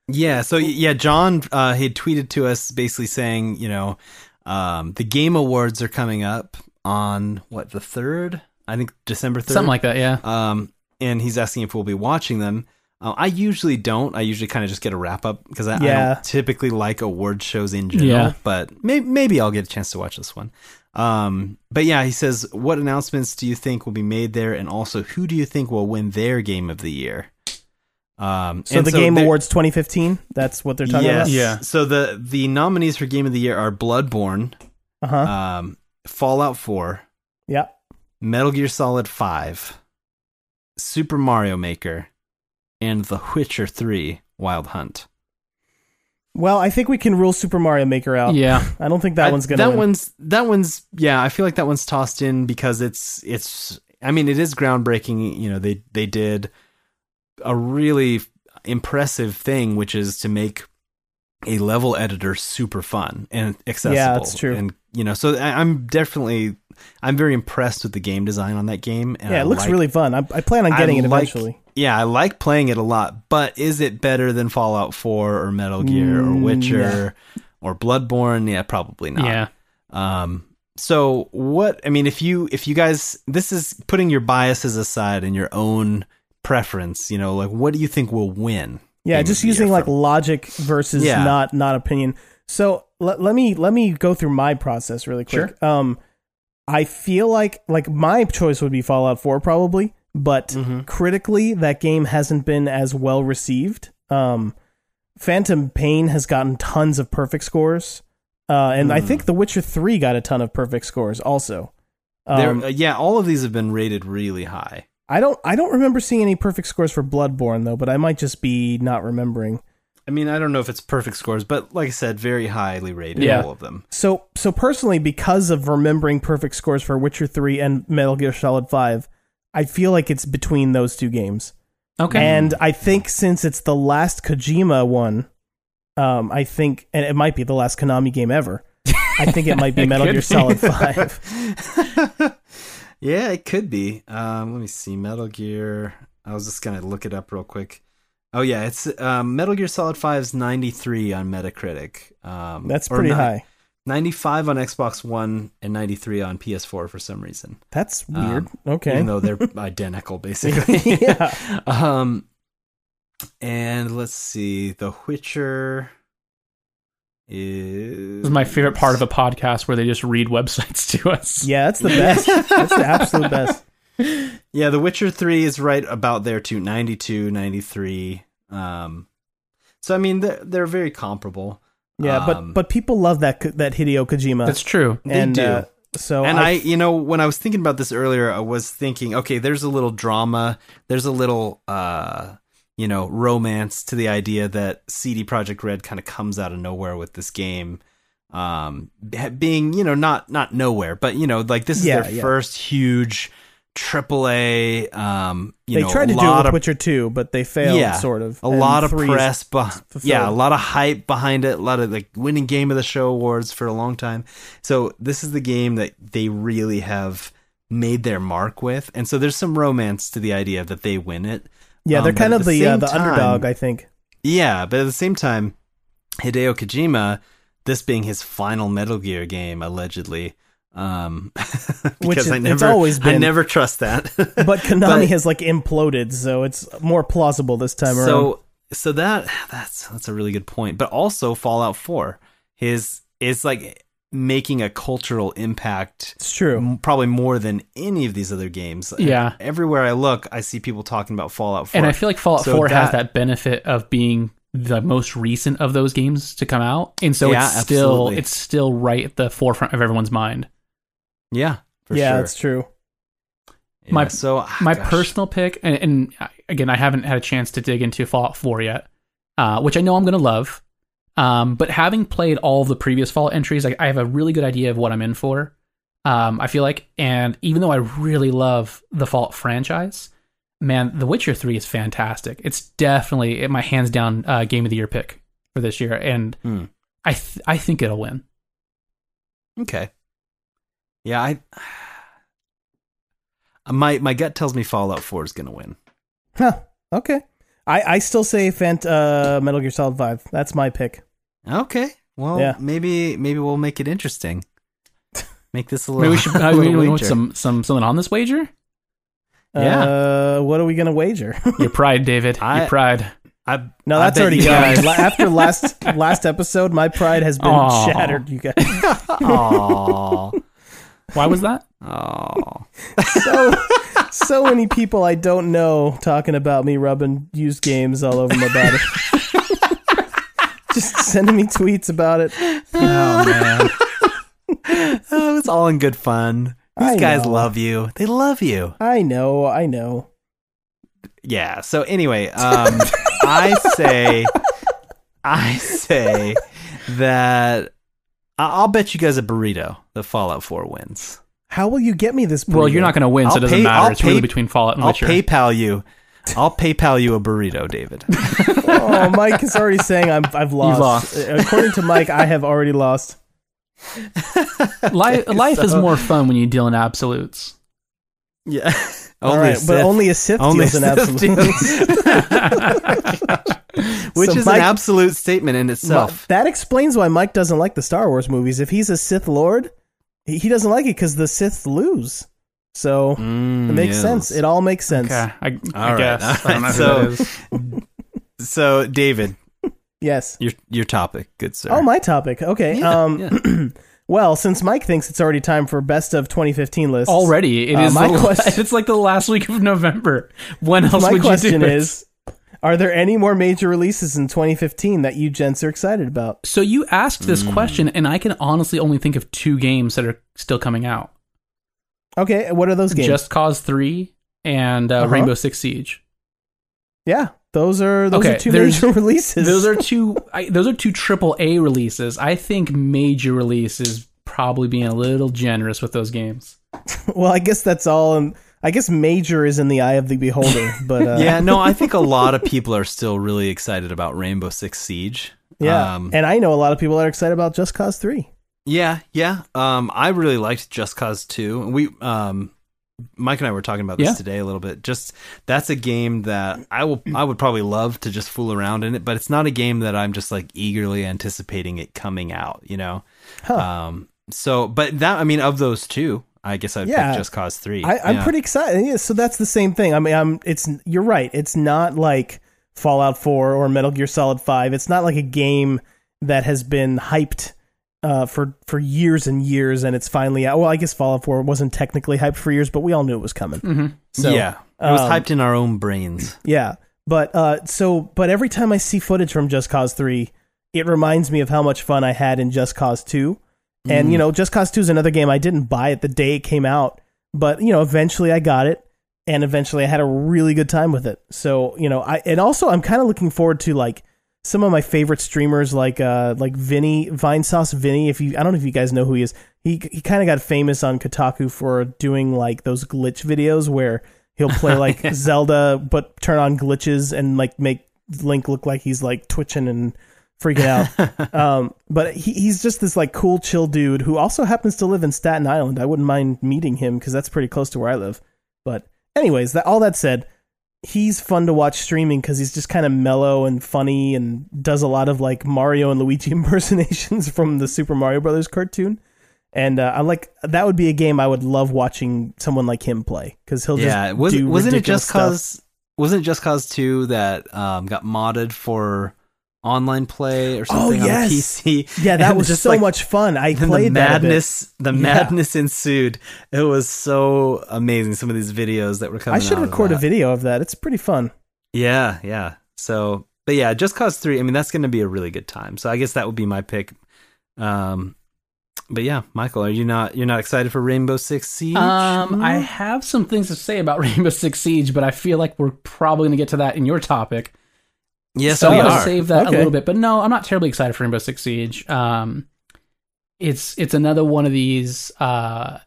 Yeah. So yeah, John uh, he had tweeted to us basically saying, you know, um, the game awards are coming up on what the third, I think December third, Something like that, yeah. Um, and he's asking if we'll be watching them. Uh, I usually don't. I usually kind of just get a wrap up because I, I don't typically like award shows in general. Yeah. But maybe maybe I'll get a chance to watch this one. Um, but yeah, he says, what announcements do you think will be made there, and also who do you think will win their game of the year? Um, so and the Game Awards 2015. That's what they're talking yes. about. Yeah. So the the nominees for game of the year are Bloodborne, Uh huh. um, Fallout Four, yeah. Metal Gear Solid 5, Super Mario Maker, and The Witcher 3 Wild Hunt. Well, I think we can rule Super Mario Maker out. Yeah. I don't think that I- one's gonna. That win. one's that one's yeah, I feel like that one's tossed in because it's it's I mean it is groundbreaking, you know, they they did a really impressive thing which is to make a level editor super fun and accessible. Yeah, that's true. And you know, so I, I'm definitely I'm very impressed with the game design on that game. And yeah, I it looks like- really fun. I, I plan on I getting it like- eventually. Yeah, I like playing it a lot, but is it better than Fallout 4 or Metal Gear or Mm, Witcher or Bloodborne? Yeah, probably not. Yeah. Um so what I mean if you if you guys this is putting your biases aside and your own preference, you know, like what do you think will win? Yeah, just using like from- logic versus Yeah. not not opinion. So let, let me let me go through my process really quick. Um, I feel like like my choice would be Fallout Four probably, but Mhm. critically that game hasn't been as well received. Um, Phantom Pain has gotten tons of perfect scores, uh, and I Hmm. think The Witcher Three got a ton of perfect scores also. Um, uh, yeah, all of these have been rated really high. I don't I don't remember seeing any perfect scores for Bloodborne though, but I might just be not remembering. I mean, I don't know if it's perfect scores, but like I said, very highly rated Yeah. all of them. So so personally, because of remembering perfect scores for Witcher Three and Metal Gear Solid Five, I feel like it's between those two games. Okay. And I think since it's the last Kojima one, um, I think, and it might be the last Konami game ever. I think it might be It Metal Gear be. Solid Five. yeah, it could be. Um, let me see. Metal Gear. I was just gonna look it up real quick. Oh yeah, it's um, Metal Gear Solid 5's 93 on Metacritic. Um, That's pretty ni- high. 95 on Xbox One and 93 on PS4 for some reason. That's weird. Um, okay. Even though they're identical, basically. yeah. Um, and let's see. The Witcher is This is my favorite part of a podcast where they just read websites to us. Yeah, that's the best. that's the absolute best. Yeah, The Witcher 3 is right about there too, 92, 93. Um so I mean they're, they're very comparable. Yeah, but Um, but people love that Ko- that Hideo Kojima. That's true. They and do. Uh, so and I, you know, when I was thinking about this earlier, I was thinking, okay, there's a little drama, there's a little uh you know, romance to the idea that CD Projekt Red kind of comes out of nowhere with this game. Um being, you know, not not nowhere, but you know, like this is Yeah, their yeah. first huge AAA um you they know, tried to do it with of Witcher Two, but they failed. Yeah, sort of. a lot of press yeah a lot of hype behind it a lot of like winning game of the show awards for a long time so this is the game that they really have made their mark with, and so there's some romance to the idea that they win it. Yeah, Um, they're but kind of the the uh, the time- underdog, I think. Yeah, but at the same time, Hideo Kojima, this being his final Metal Gear game, allegedly, um, because Which I it- it's never, always I been. never trust that. But Konami But- has like imploded, so it's more plausible this time around. so, so that that's that's a really good point. But also Fallout Four, his is like making a cultural impact It's true. m- probably more than any of these other games. Yeah. Everywhere I look, I see people talking about Fallout 4. And I feel like Fallout So 4 has that- that benefit of being the most recent of those games to come out, and so Yeah, it's still absolutely. it's still right at the forefront of everyone's mind. Yeah, for yeah, sure. that's true. Yeah, My- so ah, My gosh. personal pick, and, and again, I haven't had a chance to dig into Fallout 4 yet, uh, which I know I'm going to love. Um, but having played all of the previous Fallout entries, I, I have a really good idea of what I'm in for. Um, I feel like, and even though I really love the Fallout franchise, man, The Witcher 3 is fantastic. It's definitely my hands down uh, game of the year pick for this year, and Hmm. I th- I think it'll win. Okay. Yeah, I my my gut tells me Fallout 4 is going to win. Huh. Okay. I, I still say Fant uh, Metal Gear Solid Five. That's my pick. Okay. Well, Yeah. maybe maybe we'll make it interesting. Make this a little Maybe we should uh, little maybe we want wager. some some something on this wager. Yeah. Uh, what are we gonna wager? Your pride, David. I- Your pride. I, no, that's bet already gone. After last last episode, my pride has been Aw. shattered. You guys. Aw. Why was that? oh. so so many people I don't know talking about me rubbing used games all over my body. Just sending me tweets about it. Oh man. Oh, it's all in good fun. These I guys know. love you. They love you. I know, I know. Yeah. So anyway, um, I say, I say that I- I'll bet you guys a burrito. The Fallout Four wins. How will you get me this? Well, you're not going to win, so I'll it doesn't pay- matter. I'll it's really between Fallout and I'll Witcher. PayPal you. I'll PayPal you a burrito, David. Oh, Mike is already saying I'm, I've lost. lost. Uh, According to Mike, I have already lost. life, life is more fun when you deal in absolutes. yeah. All Only right, but only a Sith Only deals in a absolutes. which So is Mike- an absolute statement in itself. that explains why Mike doesn't like the Star Wars movies. If he's a Sith Lord, he, he doesn't like it because the Sith lose. So Mm, it makes yes. sense. It all makes sense. Okay, I, I All right, guess. all I don't know right, who so- that is. So, David, Yes. your your topic, good sir. Oh, my topic. Okay. Yeah, um. yeah. Well, since Mike thinks it's already time for best of 2015 lists, Already, it Uh, is. my the, question- It's like the last week of November. When else my would question you do it? is: Are there any more major releases in 2015 that you gents are excited about? So you asked this Hmm. question, and I can honestly only think of two games that are still coming out: Okay, what are those games? Just Cause Three and uh, Uh-huh. Rainbow Six Siege. yeah, those are those Okay, are two major releases. Those are two. I, those are two triple A releases. I think major releases probably being a little generous with those games. well, I guess that's all. And I guess major is in the eye of the beholder, but uh, yeah, no, I think a lot of people are still really excited about Rainbow Six Siege. yeah. Um, and I know a lot of people that are excited about Just Cause Three. yeah, yeah. Um, I really liked Just Cause 2. And we, um, Mike and I were talking about this Yeah. today a little bit. Just that's a game that I will, I would probably love to just fool around in it, but it's not a game that I'm just like eagerly anticipating it coming out. You know. Huh. Um. So, but that I mean, of those two, I guess I'd Yeah. pick Just Cause 3. I, I'm Yeah. pretty excited. Yeah, so that's the same thing. I mean, I'm. It's you're right. It's not like Fallout 4 or Metal Gear Solid 5. It's not like a game that has been hyped uh, for for years and years, and it's finally out. Well, I guess Fallout 4 wasn't technically hyped for years, but we all knew it was coming. Mm-hmm. So, yeah, it was um, hyped in our own brains. Yeah, but uh, so but every time I see footage from Just Cause Three, it reminds me of how much fun I had in Just Cause Two. And you know, Just Cause Two is another game I didn't buy it the day it came out, but you know, eventually I got it, and eventually I had a really good time with it. So you know, I and also I'm kind of looking forward to like some of my favorite streamers like uh like Vinny Vinesauce Vinny. If you I don't know if you guys know who he is. He he kind of got famous on Kotaku for doing like those glitch videos where he'll play like Zelda but turn on glitches and like make Link look like he's like twitching and freaking out. um, but he, he's just this like cool, chill dude who also happens to live in Staten Island. I wouldn't mind meeting him because that's pretty close to where I live. But anyways, that all that said, he's fun to watch streaming because he's just kind of mellow and funny and does a lot of like Mario and Luigi impersonations from the Super Mario Brothers cartoon. And uh, I like that would be a game I would love watching someone like him play because he'll yeah, just was, do wasn't it just stuff. cause? Wasn't it just cause two that um, got modded for online play or something Oh, yes. on the PC? Yeah, that was just, so like, much fun. I played the that a bit. madness, the Yeah. madness ensued. It was so amazing. Some of these videos that were coming. I should out of record a video of that. It's pretty fun. Yeah, yeah. So, but yeah, Just Cause Three. I mean, that's going to be a really good time. So, I guess that would be my pick. Um, but yeah, Michael, are you not you're not excited for Rainbow Six Siege? Um, I have some things to say about Rainbow Six Siege, but I feel like we're probably going to get to that in your topic. Yes, so we gonna are. save that Okay. a little bit. But no, I'm not terribly excited for Rainbow Six Siege. Um, it's it's another one of these uh,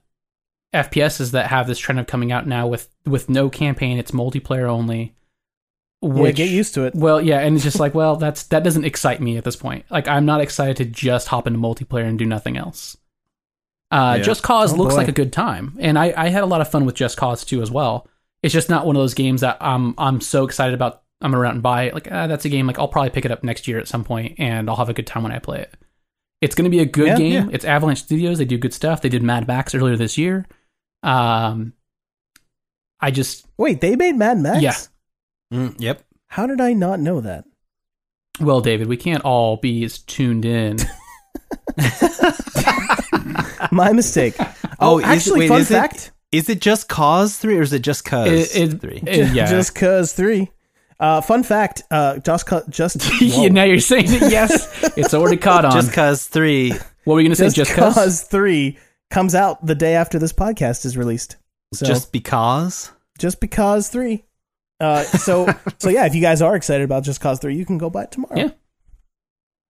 FPSs that have this trend of coming out now with with no campaign. It's multiplayer only. Yeah, get used to it. Well, yeah, and it's just like, well, that's that doesn't excite me at this point. Like, I'm not excited to just hop into multiplayer and do nothing else. Uh, Yeah. Just Cause Oh, looks boy. like a good time, and I, I had a lot of fun with Just Cause 2 as well. It's just not one of those games that I'm I'm so excited about. I'm gonna run out and buy it. Like, ah, that's a game. Like, I'll probably pick it up next year at some point, and I'll have a good time when I play it. It's gonna be a good Yeah, game. yeah. It's Avalanche Studios. They do good stuff. They did Mad Max earlier this year. Um, I just Wait, they made Mad Max? Yeah. Mm, yep. How did I not know that? well, David, we can't all be as tuned in. My mistake. Oh, Oh, is it- actually, wait, fun is fact. Is it just Cause Three or is it just Cause It- it- Three? Yeah. Just cause three. Uh, fun fact. Uh, just cu- just Yeah, now you're saying that yes, it's already caught on. Just Cause Three. what were you gonna say? just, Just cause, cause? three comes out the day after this podcast is released. So Just because. just because three. Uh, so so yeah, if you guys are excited about Just Cause three, you can go buy it tomorrow. Yeah.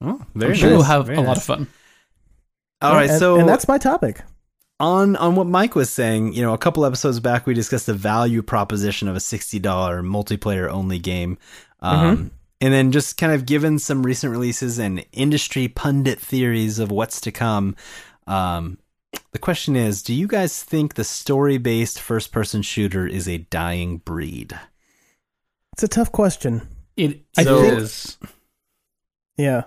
Oh, very I'm sure nice. we'll have very a lot of fun. All right, and, so and that's my topic. On on what Mike was saying, you know, a couple episodes back we discussed the value proposition of a sixty dollar multiplayer only game, um, and then just kind of given some recent releases and industry pundit theories of what's to come. Um, the question is, do you guys think the story based first person shooter is a dying breed? It's a tough question. It I is. think- Yeah.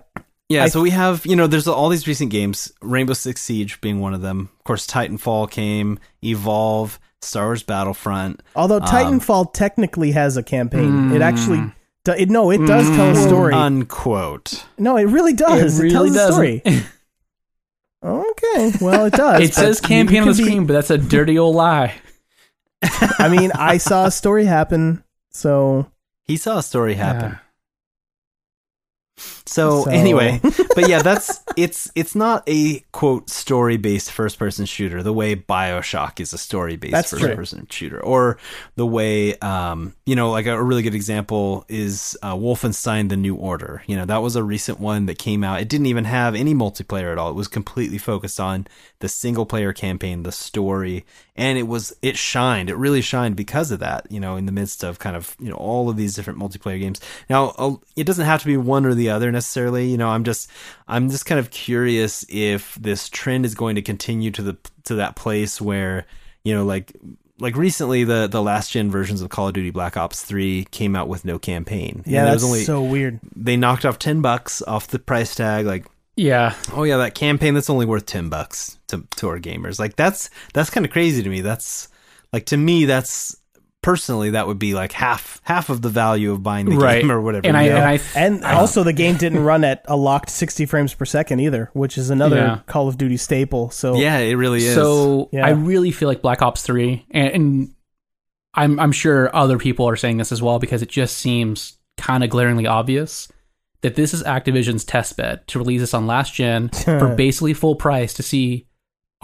Yeah, I- so we have, you know, there's all these recent games, Rainbow Six Siege being one of them. Of course, Titanfall came, Evolve, Star Wars Battlefront. Although Um, Titanfall technically has a campaign, it actually Mm. do, it, no, it does tell a story. Unquote. no, it really does. It, really tells a doesn't. story. okay, well, it does. It says campaign on the can be- screen, but that's a dirty old lie. I mean, I saw a story happen, so He saw a story happen. Yeah. So, So- anyway, but yeah, that's it's it's not a quote story based first person shooter the way BioShock is a story based first true. person shooter, or the way um you know like a, really good example is uh, Wolfenstein: The New Order. You know that was a recent one that came out. It didn't even have any multiplayer at all. It was completely focused on the single player campaign, the story, and it was it shined. It really shined because of that. You know, in the midst of kind of you know all of these different multiplayer games. Now, it doesn't have to be one or the other necessarily. You know, I'm just I'm just kind of curious if this trend is going to continue to the to that place where you know like like recently the the last gen versions of Call of Duty Black Ops 3 came out with no campaign. yeah, And that's was only so weird. they knocked off 10 bucks off the price tag like Yeah. oh yeah that campaign that's only worth 10 bucks to to our gamers. Like that's that's kind of crazy to me. That's like to me that's personally that would be like half half of the value of buying the Right. game or whatever. And I, you know? and I, also, the game didn't run at a locked 60 frames per second either, which is another Yeah. Call of Duty staple. So yeah, it really is. So Yeah. I really feel like Black Ops Three, and, and I'm I'm sure other people are saying this as well because it just seems kind of glaringly obvious that this is Activision's test bed to release this on last gen for basically full price to see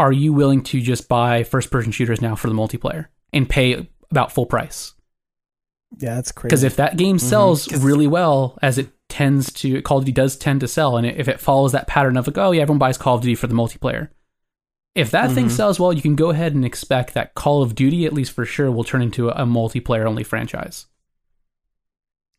are you willing to just buy first person shooters now for the multiplayer and pay about full price yeah, that's crazy. because if that game Mm-hmm. sells really well as it tends to Call of Duty does tend to sell and if it follows that pattern of like oh yeah everyone buys Call of Duty for the multiplayer if that thing Mhm. sells well you can go ahead and expect that Call of Duty at least for sure will turn into a, a multiplayer only franchise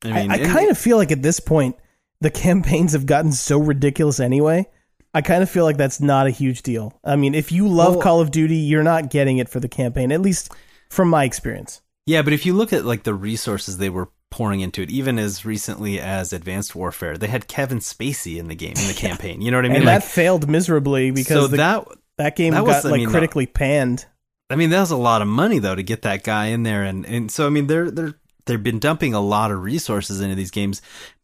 I, mean, I and- kind of feel like at this point, the campaigns have gotten so ridiculous anyway. I kind of feel like that's not a huge deal. I mean, if you love Well- Call of Duty, you're not getting it for the campaign, at least from my experience. Yeah, but if you look at like the resources they were pouring into it, even as recently as Advanced Warfare, they had Kevin Spacey in the game in the campaign. You know what I mean? and Like, that failed miserably because so the, that, that game that was- got I like mean, critically panned. I mean, that was a lot of money though to get that guy in there, and and so I mean, they're they're they've been dumping a lot of resources into these games,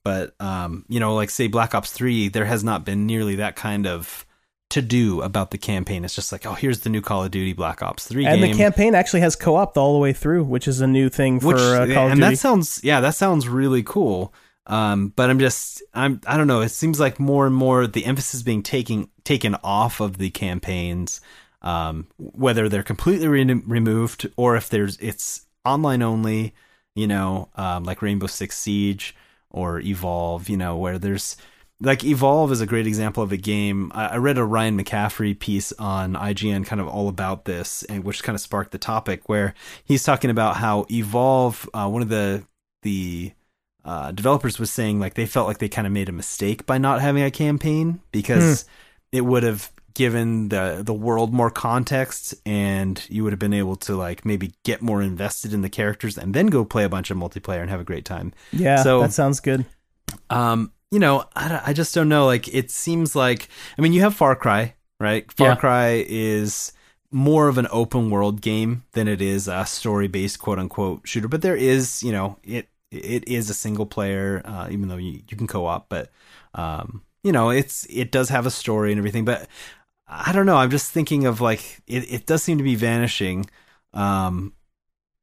but um, you know, like say Black Ops Three, there has not been nearly that kind of to do about the campaign. It's just like, oh, here's the new Call of Duty Black Ops Three And game, the campaign actually has co-op all the way through, which is a new thing for which uh, Call of Duty. and that sounds yeah, that sounds really cool. Um, but I'm just I'm I don't know. It seems like more and more the emphasis being taken taken off of the campaigns, um, whether they're completely re- removed or if there's it's online only. You know, um, like Rainbow Six Siege or Evolve. You know, where there's like Evolve is a great example of a game. I, read a Ryan McCaffrey piece on IGN, kind of all about this, and which kind of sparked the topic where he's talking about how Evolve, uh, one of the the uh, developers was saying like they felt like they kind of made a mistake by not having a campaign because it would have given the the world more context and you would have been able to like maybe get more invested in the characters and then go play a bunch of multiplayer and have a great time. yeah, so- that sounds good. Um, you know, I, I just don't know. Like, it seems like, I mean, you have Far Cry, right? Far Yeah. Cry is more of an open world game than it is a story based quote unquote shooter. But there is, you know, it it is a single player, uh, even though you, you can co op. But um, you know, it's it does have a story and everything. But I don't know. I'm just thinking of like it. It does seem to be vanishing. Um,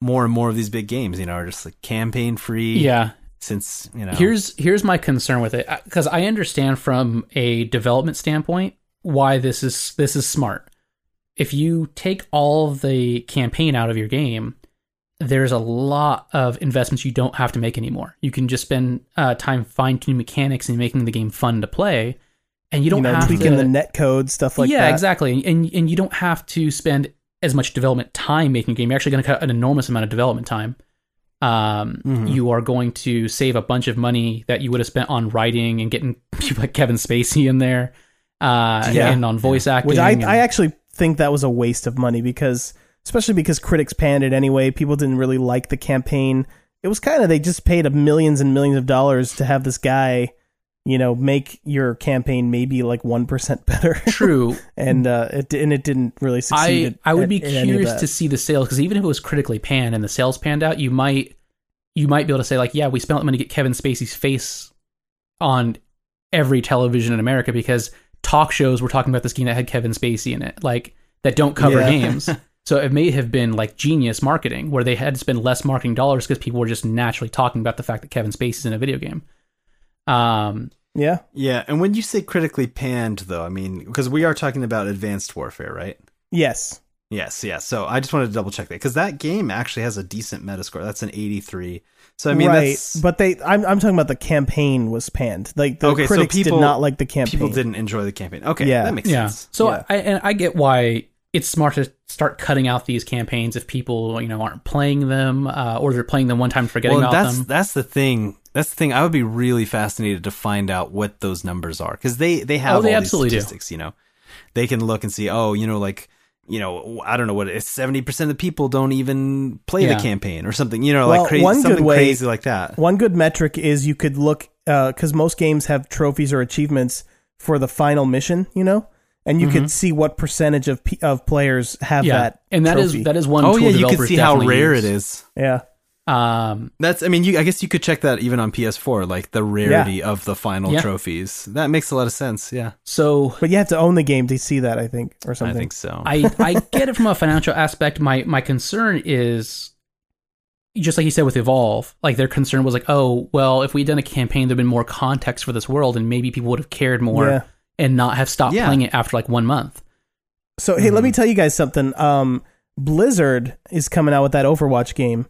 more and more of these big games, you know, are just like campaign free. Yeah. Since you know, Here's here's my concern with it because I understand from a development standpoint why this is this is smart. If you take all the campaign out of your game, there's a lot of investments you don't have to make anymore. You can just spend uh, time fine tuning mechanics and making the game fun to play, and you don't You know, have tweaking to the net code stuff like yeah, that. exactly. And and you don't have to spend as much development time making a game. You're actually going to cut an enormous amount of development time. Um, Mhm. you are going to save a bunch of money that you would have spent on writing and getting people like Kevin Spacey in there, uh, Yeah. and on voice acting. Which I, and- I actually think that was a waste of money because, especially because critics panned it anyway. People didn't really like the campaign. It was kind of they just paid millions and millions of dollars to have this guy, you know, make your campaign maybe like one percent better. true. and uh, it and it didn't really succeed. I at- I would be of curious to see the sales because even if it was critically panned and the sales panned out, you might you might be able to say like, yeah, we spent money to get Kevin Spacey's face on every television in America because talk shows were talking about this game that had Kevin Spacey in it, like that don't cover Yeah. games. So it may have been like genius marketing where they had to spend less marketing dollars because people were just naturally talking about the fact that Kevin Spacey's in a video game. Um, Yeah, Yeah, and when you say critically panned, though, I mean because we are talking about Advanced Warfare, right? yes, Yes, yes. So I just wanted to double check that because that game actually has a decent Metascore. That's an 83. So I mean, right. that's But they, I'm I'm talking about the campaign was panned. Like the Okay, so critics people- did not like the campaign. people didn't enjoy the campaign. Okay, Yeah. that makes yeah. sense. So Yeah. I and I get why it's smart to start cutting out these campaigns if people you know aren't playing them uh, or they're playing them one time and forgetting well, about that's them. that's the thing. That's the thing. I would be really fascinated to find out what those numbers are because they they have Oh, they all absolutely these statistics. You know, they can look and see. Oh, you know, like you know, I don't know what it's seventy percent of the people don't even play Yeah. the campaign or something. You know, Well, like crazy, one good something way- crazy like that. One good metric is you could look because most games have trophies or achievements for the final mission, you know, and you could see what percentage of p- of players have Mm-hmm. yeah, that. and that is trophy. that is one. Oh tool yeah, you can see how rare use. it is. yeah, Um, That's, I mean, you, I guess you could check that even on PS4, like the rarity of the final Yeah. trophies. That makes a lot of sense. Yeah, so but you have to own the game to see that. I think or something. I think so. I I get it from a financial aspect. My my concern is just like you said with Evolve, like their concern was like, oh well, if we'd done a campaign, there'd been more context for this world, and maybe people would have cared more Yeah. and not have stopped Yeah. playing it after like one month. So hey, let me tell you guys something. Um, Blizzard is coming out with that Overwatch game,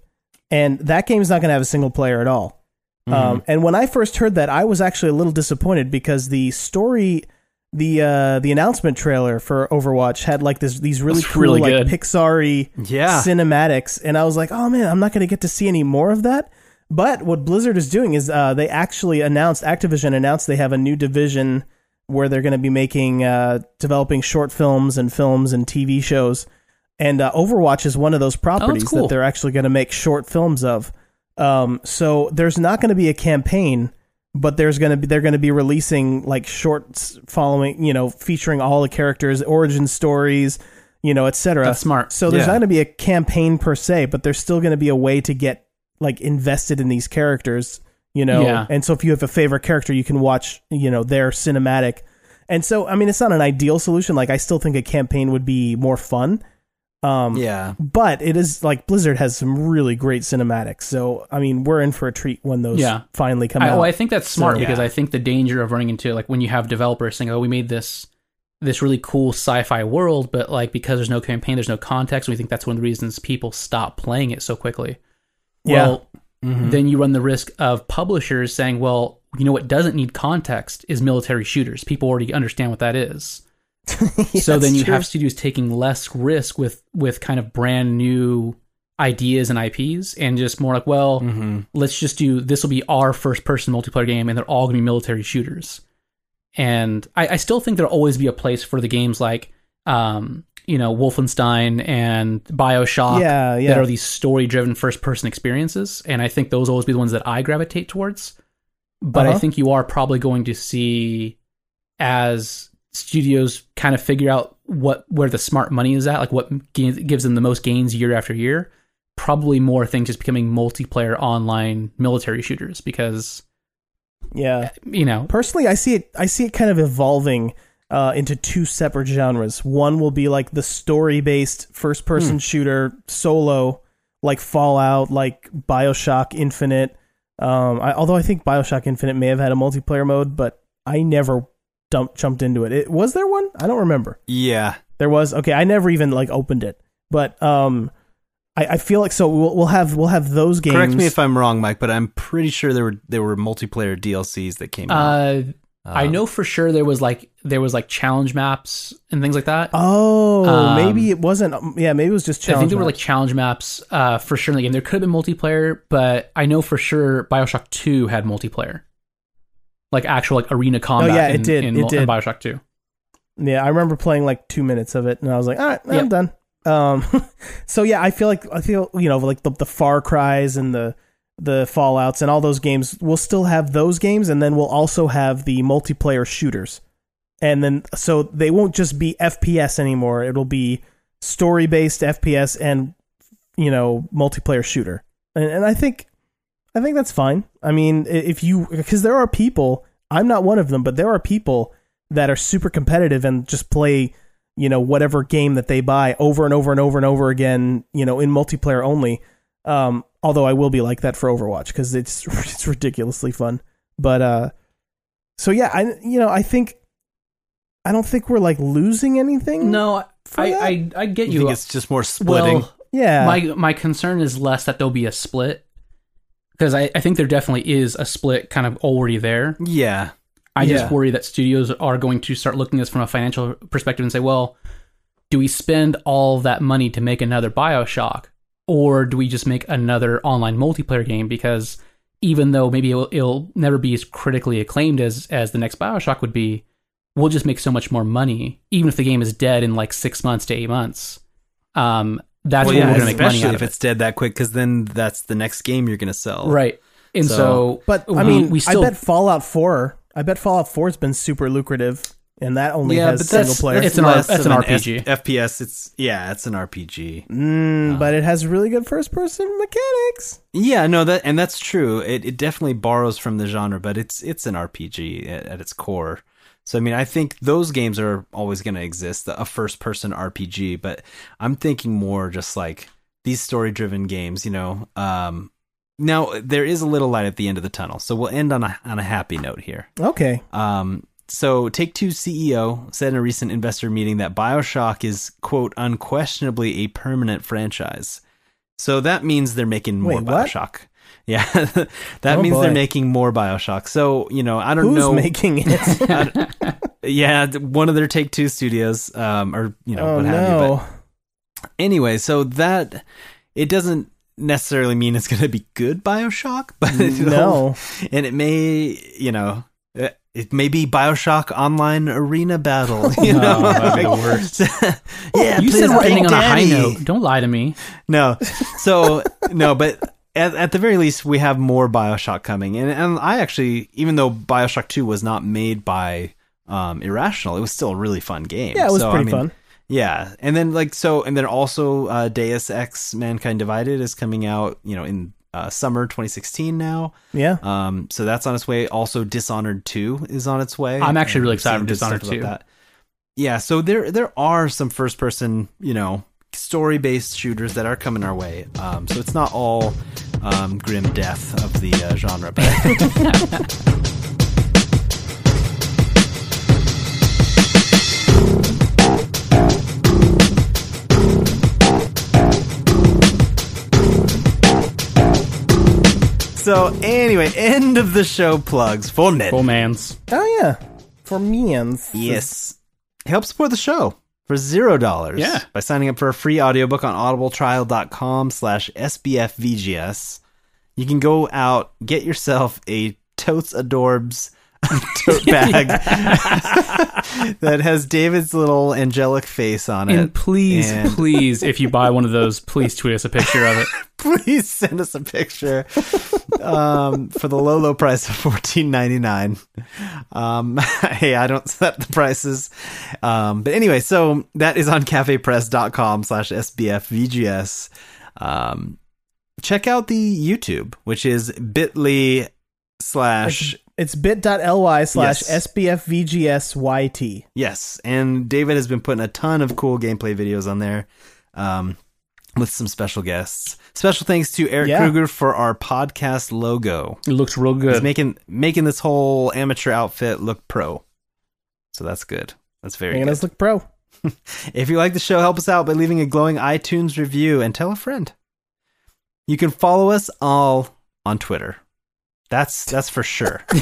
and that game's not going to have a single player at all. Um, and when I first heard that, I was actually a little disappointed because the story, the uh, the announcement trailer for Overwatch had like this these really That's cool really like good. Pixar-y yeah, cinematics, and I was like, oh man, I'm not going to get to see any more of that. But what Blizzard is doing is uh, they actually announced Activision announced they have a new division where they're going to be making uh, developing short films and films and TV shows. And uh, Overwatch is one of those properties cool. that they're actually going to make short films of. Um, so there's not going to be a campaign, but there's going to be they're going to be releasing like shorts following, you know, featuring all the characters, origin stories, you know, etc. That's smart. So there's Yeah. not going to be a campaign per se, but there's still going to be a way to get like invested in these characters, you know. Yeah. And so if you have a favorite character, you can watch, you know, their cinematic. And so I mean, it's not an ideal solution. Like I still think a campaign would be more fun. Um, Yeah. but it is like Blizzard has some really great cinematics. So I mean, we're in for a treat when those Yeah. finally come I, out. well, I think that's smart So- because Yeah. I think the danger of running into like when you have developers saying, "Oh, we made this this really cool sci-fi world," but like because there's no campaign, there's no context. We think that's one of the reasons people stop playing it so quickly. Yeah. Well, then you run the risk of publishers saying, "Well, you know what doesn't need context is military shooters. People already understand what that is." so then you true. have studios taking less risk with with kind of brand new ideas and IPs and just more like, well, let's just do this will be our first person multiplayer game and they're all gonna be military shooters. And I, I still think there'll always be a place for the games like um, you know, Wolfenstein and Bioshock Yeah, yeah. that are these story driven first person experiences. And I think those will always be the ones that I gravitate towards. But I Uh-huh. think you are probably going to see as studios kind of figure out what where the smart money is at, like what gives them the most gains year after year. Probably more things just becoming multiplayer online military shooters because yeah. you know Personally, I see it. I see it kind of evolving uh, into two separate genres. One will be like the story-based first-person shooter solo, like Fallout, like Bioshock Infinite. Um, I, although I think Bioshock Infinite may have had a multiplayer mode, but I never dump, jumped into it. it. Was there one? I don't remember. Yeah. There was. Okay, I never even like opened it, but um, I, I feel like so we'll, we'll have we'll have those games. Correct me if I'm wrong, Mike, but I'm pretty sure there were there were multiplayer DLCs that came out. uh, I Um, know for sure there was like there was like challenge maps and things like that. Oh, Um, maybe it wasn't. um, Yeah, maybe it was just challenge. I think there were like challenge maps uh, for sure in the game. There could have been multiplayer, but I know for sure Bioshock Two had multiplayer, like actual like arena combat. Oh, yeah, it did, In, it in did. Bioshock Two. Yeah, I remember playing like two minutes of it, and I was like, all right, I'm Yep. done. Um, so yeah, I feel like I feel you know like the the Far Cries and the the Fallout's and all those games. We'll still have those games, and then we'll also have the multiplayer shooters, and then so they won't just be FPS anymore. It'll be story based FPS and you know multiplayer shooter, and, and I think I think that's fine. I mean, if you because there are people, I'm not one of them, but there are people that are super competitive and just play, you know, whatever game that they buy over and over and over and over again, you know, in multiplayer only. Um, although I will be like that for Overwatch because it's it's ridiculously fun. But uh, so yeah, I you know I think I don't think we're like losing anything. No, For I. I I get you you. think it's just more splitting? well, yeah, my my concern is less that there'll be a split because I, I think there definitely is a split kind of already there. yeah. I Yeah. just worry that studios are going to start looking at this from a financial perspective and say, well, do we spend all that money to make another Bioshock, or do we just make another online multiplayer game? Because even though maybe it'll, it'll never be as critically acclaimed as as the next Bioshock would be, we'll just make so much more money, even if the game is dead in like six months to eight months. Um, that's well, when yeah, we're going to make money especially out if of it's dead that quick, because then that's the next game you're going to sell. Right. And So- so, but I mean, we still I bet Fallout Four. I bet Fallout Four has been super lucrative, and that only Yeah, has but single that's, player. that's It's an less that's of an S- RPG. FPS. It's yeah, it's an RPG. Mm, but it has really good first person mechanics. Yeah, no, that and that's true. It it definitely borrows from the genre, but it's it's an RPG at, at its core. So I mean, I think those games are always going to exist, a first person RPG. But I'm thinking more just like these story driven games. You know, um, now there is a little light at the end of the tunnel. So we'll end on a on a happy note here. Okay. Um, so Take Two CEO said in a recent investor meeting that Bioshock is quote unquestionably a permanent franchise. So that means they're making more Wait, what? Yeah, that Oh, means boy. they're making more Bioshock. So you know, I don't Who's know. making it? Yeah, one of their Take Two studios, um, or you know, oh what have you. But anyway, so that it doesn't necessarily mean it's going to be good Bioshock, but No. and it may, you know, it, it may be Bioshock Online Arena Battle. You know, Oh, that'd be the worst. yeah, you said we're ending on a high note. Don't lie to me. No, so no, but at, at the very least, we have more Bioshock coming, and and I actually, even though Bioshock Two was not made by um, Irrational, it was still a really fun game. Yeah, it was So, I pretty mean, fun. Yeah, and then like so, and then also uh, Deus Ex: Mankind Divided is coming out, you know, in uh, summer 2016 now. Yeah. Um, so that's on its way. Also, Dishonored 2 is on its way. I'm actually really excited for Dishonored 2. that. Yeah, so there there are some first person, you know, story based shooters that are coming our way. Um, so it's not all um, grim death of the uh, genre. But so anyway, end of the show plugs. for net. Full man's. Oh yeah. For means. Yes. Help support the show for zero dollars. Yeah. By signing up for a free audiobook on audibletrial.com slash SBFVGS. You can go out, get yourself a Totes Adorbs tote bag that has David's little angelic face on And it. please, And- please, if you buy one of those, please tweet us a picture of it. please send us a picture um, for the low, low price of fourteen ninety nine. Um, hey, I don't set the prices, um, but anyway, so that is on cafepress.com slash sbfvgs. Um, check out the YouTube, which is bit.ly slash It's bit.ly slash Yes. SBFVGSYT. Yes, and David has been putting a ton of cool gameplay videos on there, um, with some special guests. Special thanks to Eric Yeah. Kruger for our podcast logo. It looks real He's good. making making this whole amateur outfit look pro. So that's good. That's very Making good. us look pro. If you like the show, help us out by leaving a glowing iTunes review and tell a friend. You can follow us all on Twitter. That's that's for sure.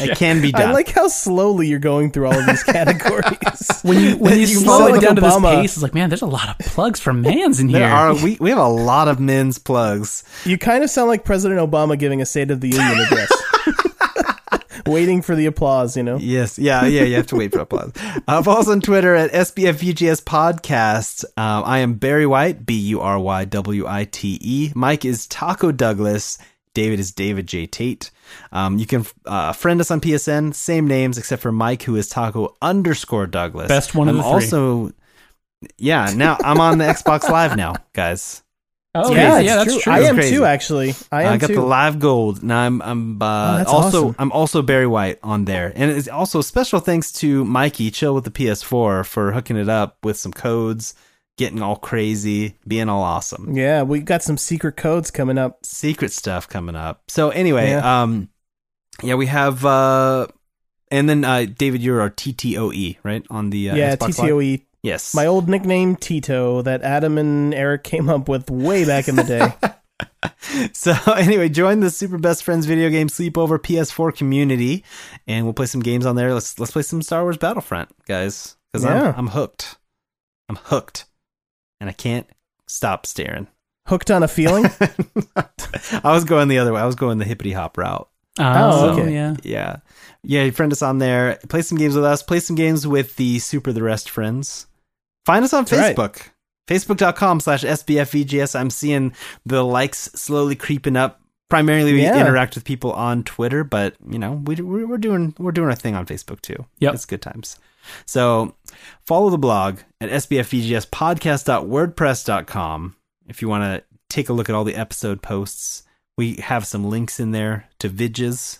It can be done. I like how slowly you're going through all of these categories. when you when you, You slow it like down to this pace, it's like, man, there's a lot of plugs for mans in there here. are we, we have a lot of men's plugs. you kind of sound like President Obama giving a State of the Union address. Waiting for the applause, you know? Yes, yeah, yeah. You have to wait for applause. Uh, follow us on Twitter at SBFVGS Podcast. Um, I am Barry White, B U R Y W I T E. Mike is Taco Douglas. David is David J Tate. Um, you can uh, friend us on PSN, same names except for Mike, who is Taco underscore Douglas. Best one of I'm the three. Also, yeah. Now I'm on the Xbox Live now, guys. oh yeah, yeah, yeah, that's true. I am Crazy. too, actually. I am I got too. the live gold, Now I'm I'm uh, Oh, also awesome. I'm also Barry White on there, and it's also special thanks to Mikey Chill with the PS4 for hooking it up with some codes, getting all crazy, being all awesome, yeah, we got some secret codes coming up. secret stuff coming up. So anyway, Yeah. um, yeah, we have uh, and then uh, David, you're our TTOE right on the uh, yeah, Xbox Live? TTOE. Yes, My old nickname, Tito, that Adam and Eric came up with way back in the day. So anyway, join the Super Best Friends video game sleepover PS4 community, and we'll play some games on there. Let's let's play some Star Wars Battlefront, guys, because Yeah. I'm I'm hooked. I'm hooked, and I can't stop staring. Hooked on a feeling? I was going the other way. I was going the hippity hop route. Oh, Oh, okay. yeah. Yeah, yeah. You friend us on there. Play some games with us. Play some games with the Super the Rest friends. Find us on That's right. Facebook. Facebook.com slash SBFVGS. I'm seeing the likes slowly creeping up. Primarily, we Yeah. interact with people on Twitter, but you know, we, we- we're doing we're doing our thing on Facebook too. Yep. it's good times. So, follow the blog at sbfvgspodcast.wordpress.com if you want to take a look at all the episode posts. We have some links in there to vidges,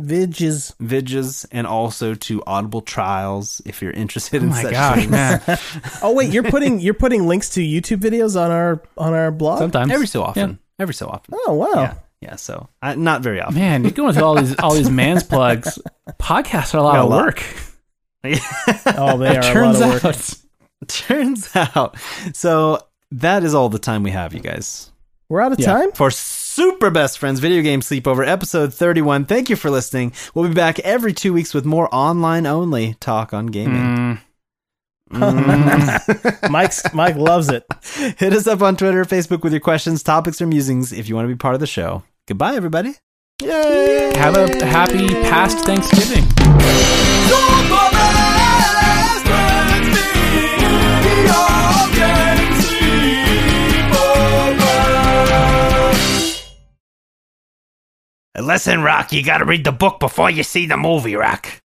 Vidges. vidges, and also to Audible trials if you're interested Oh in my such gosh, things. man. Oh wait, you're putting you're putting links to YouTube videos on our on our blog? Sometimes Every so often. Yeah. Every so often. Oh wow. Yeah. Yeah. So, uh, not very often. Man, you're going through all these all these man's plugs. Podcasts are a lot Got a of lot. work. Oh, they are a Turns lot of work. out, Turns out. So, that is all the time we have, you guys. We're out of Yeah. time. for Super Best Friends Video Game Sleepover, episode 31. Thank you for listening. We'll be back every two weeks with more online only talk on gaming. Mm, Mike's Mike loves it. Hit us up on Twitter, Facebook with your questions, topics, or musings if you want to be part of the show. Goodbye, everybody. Have a happy past Thanksgiving. Listen, Rock, you gotta read the book before you see the movie, Rock.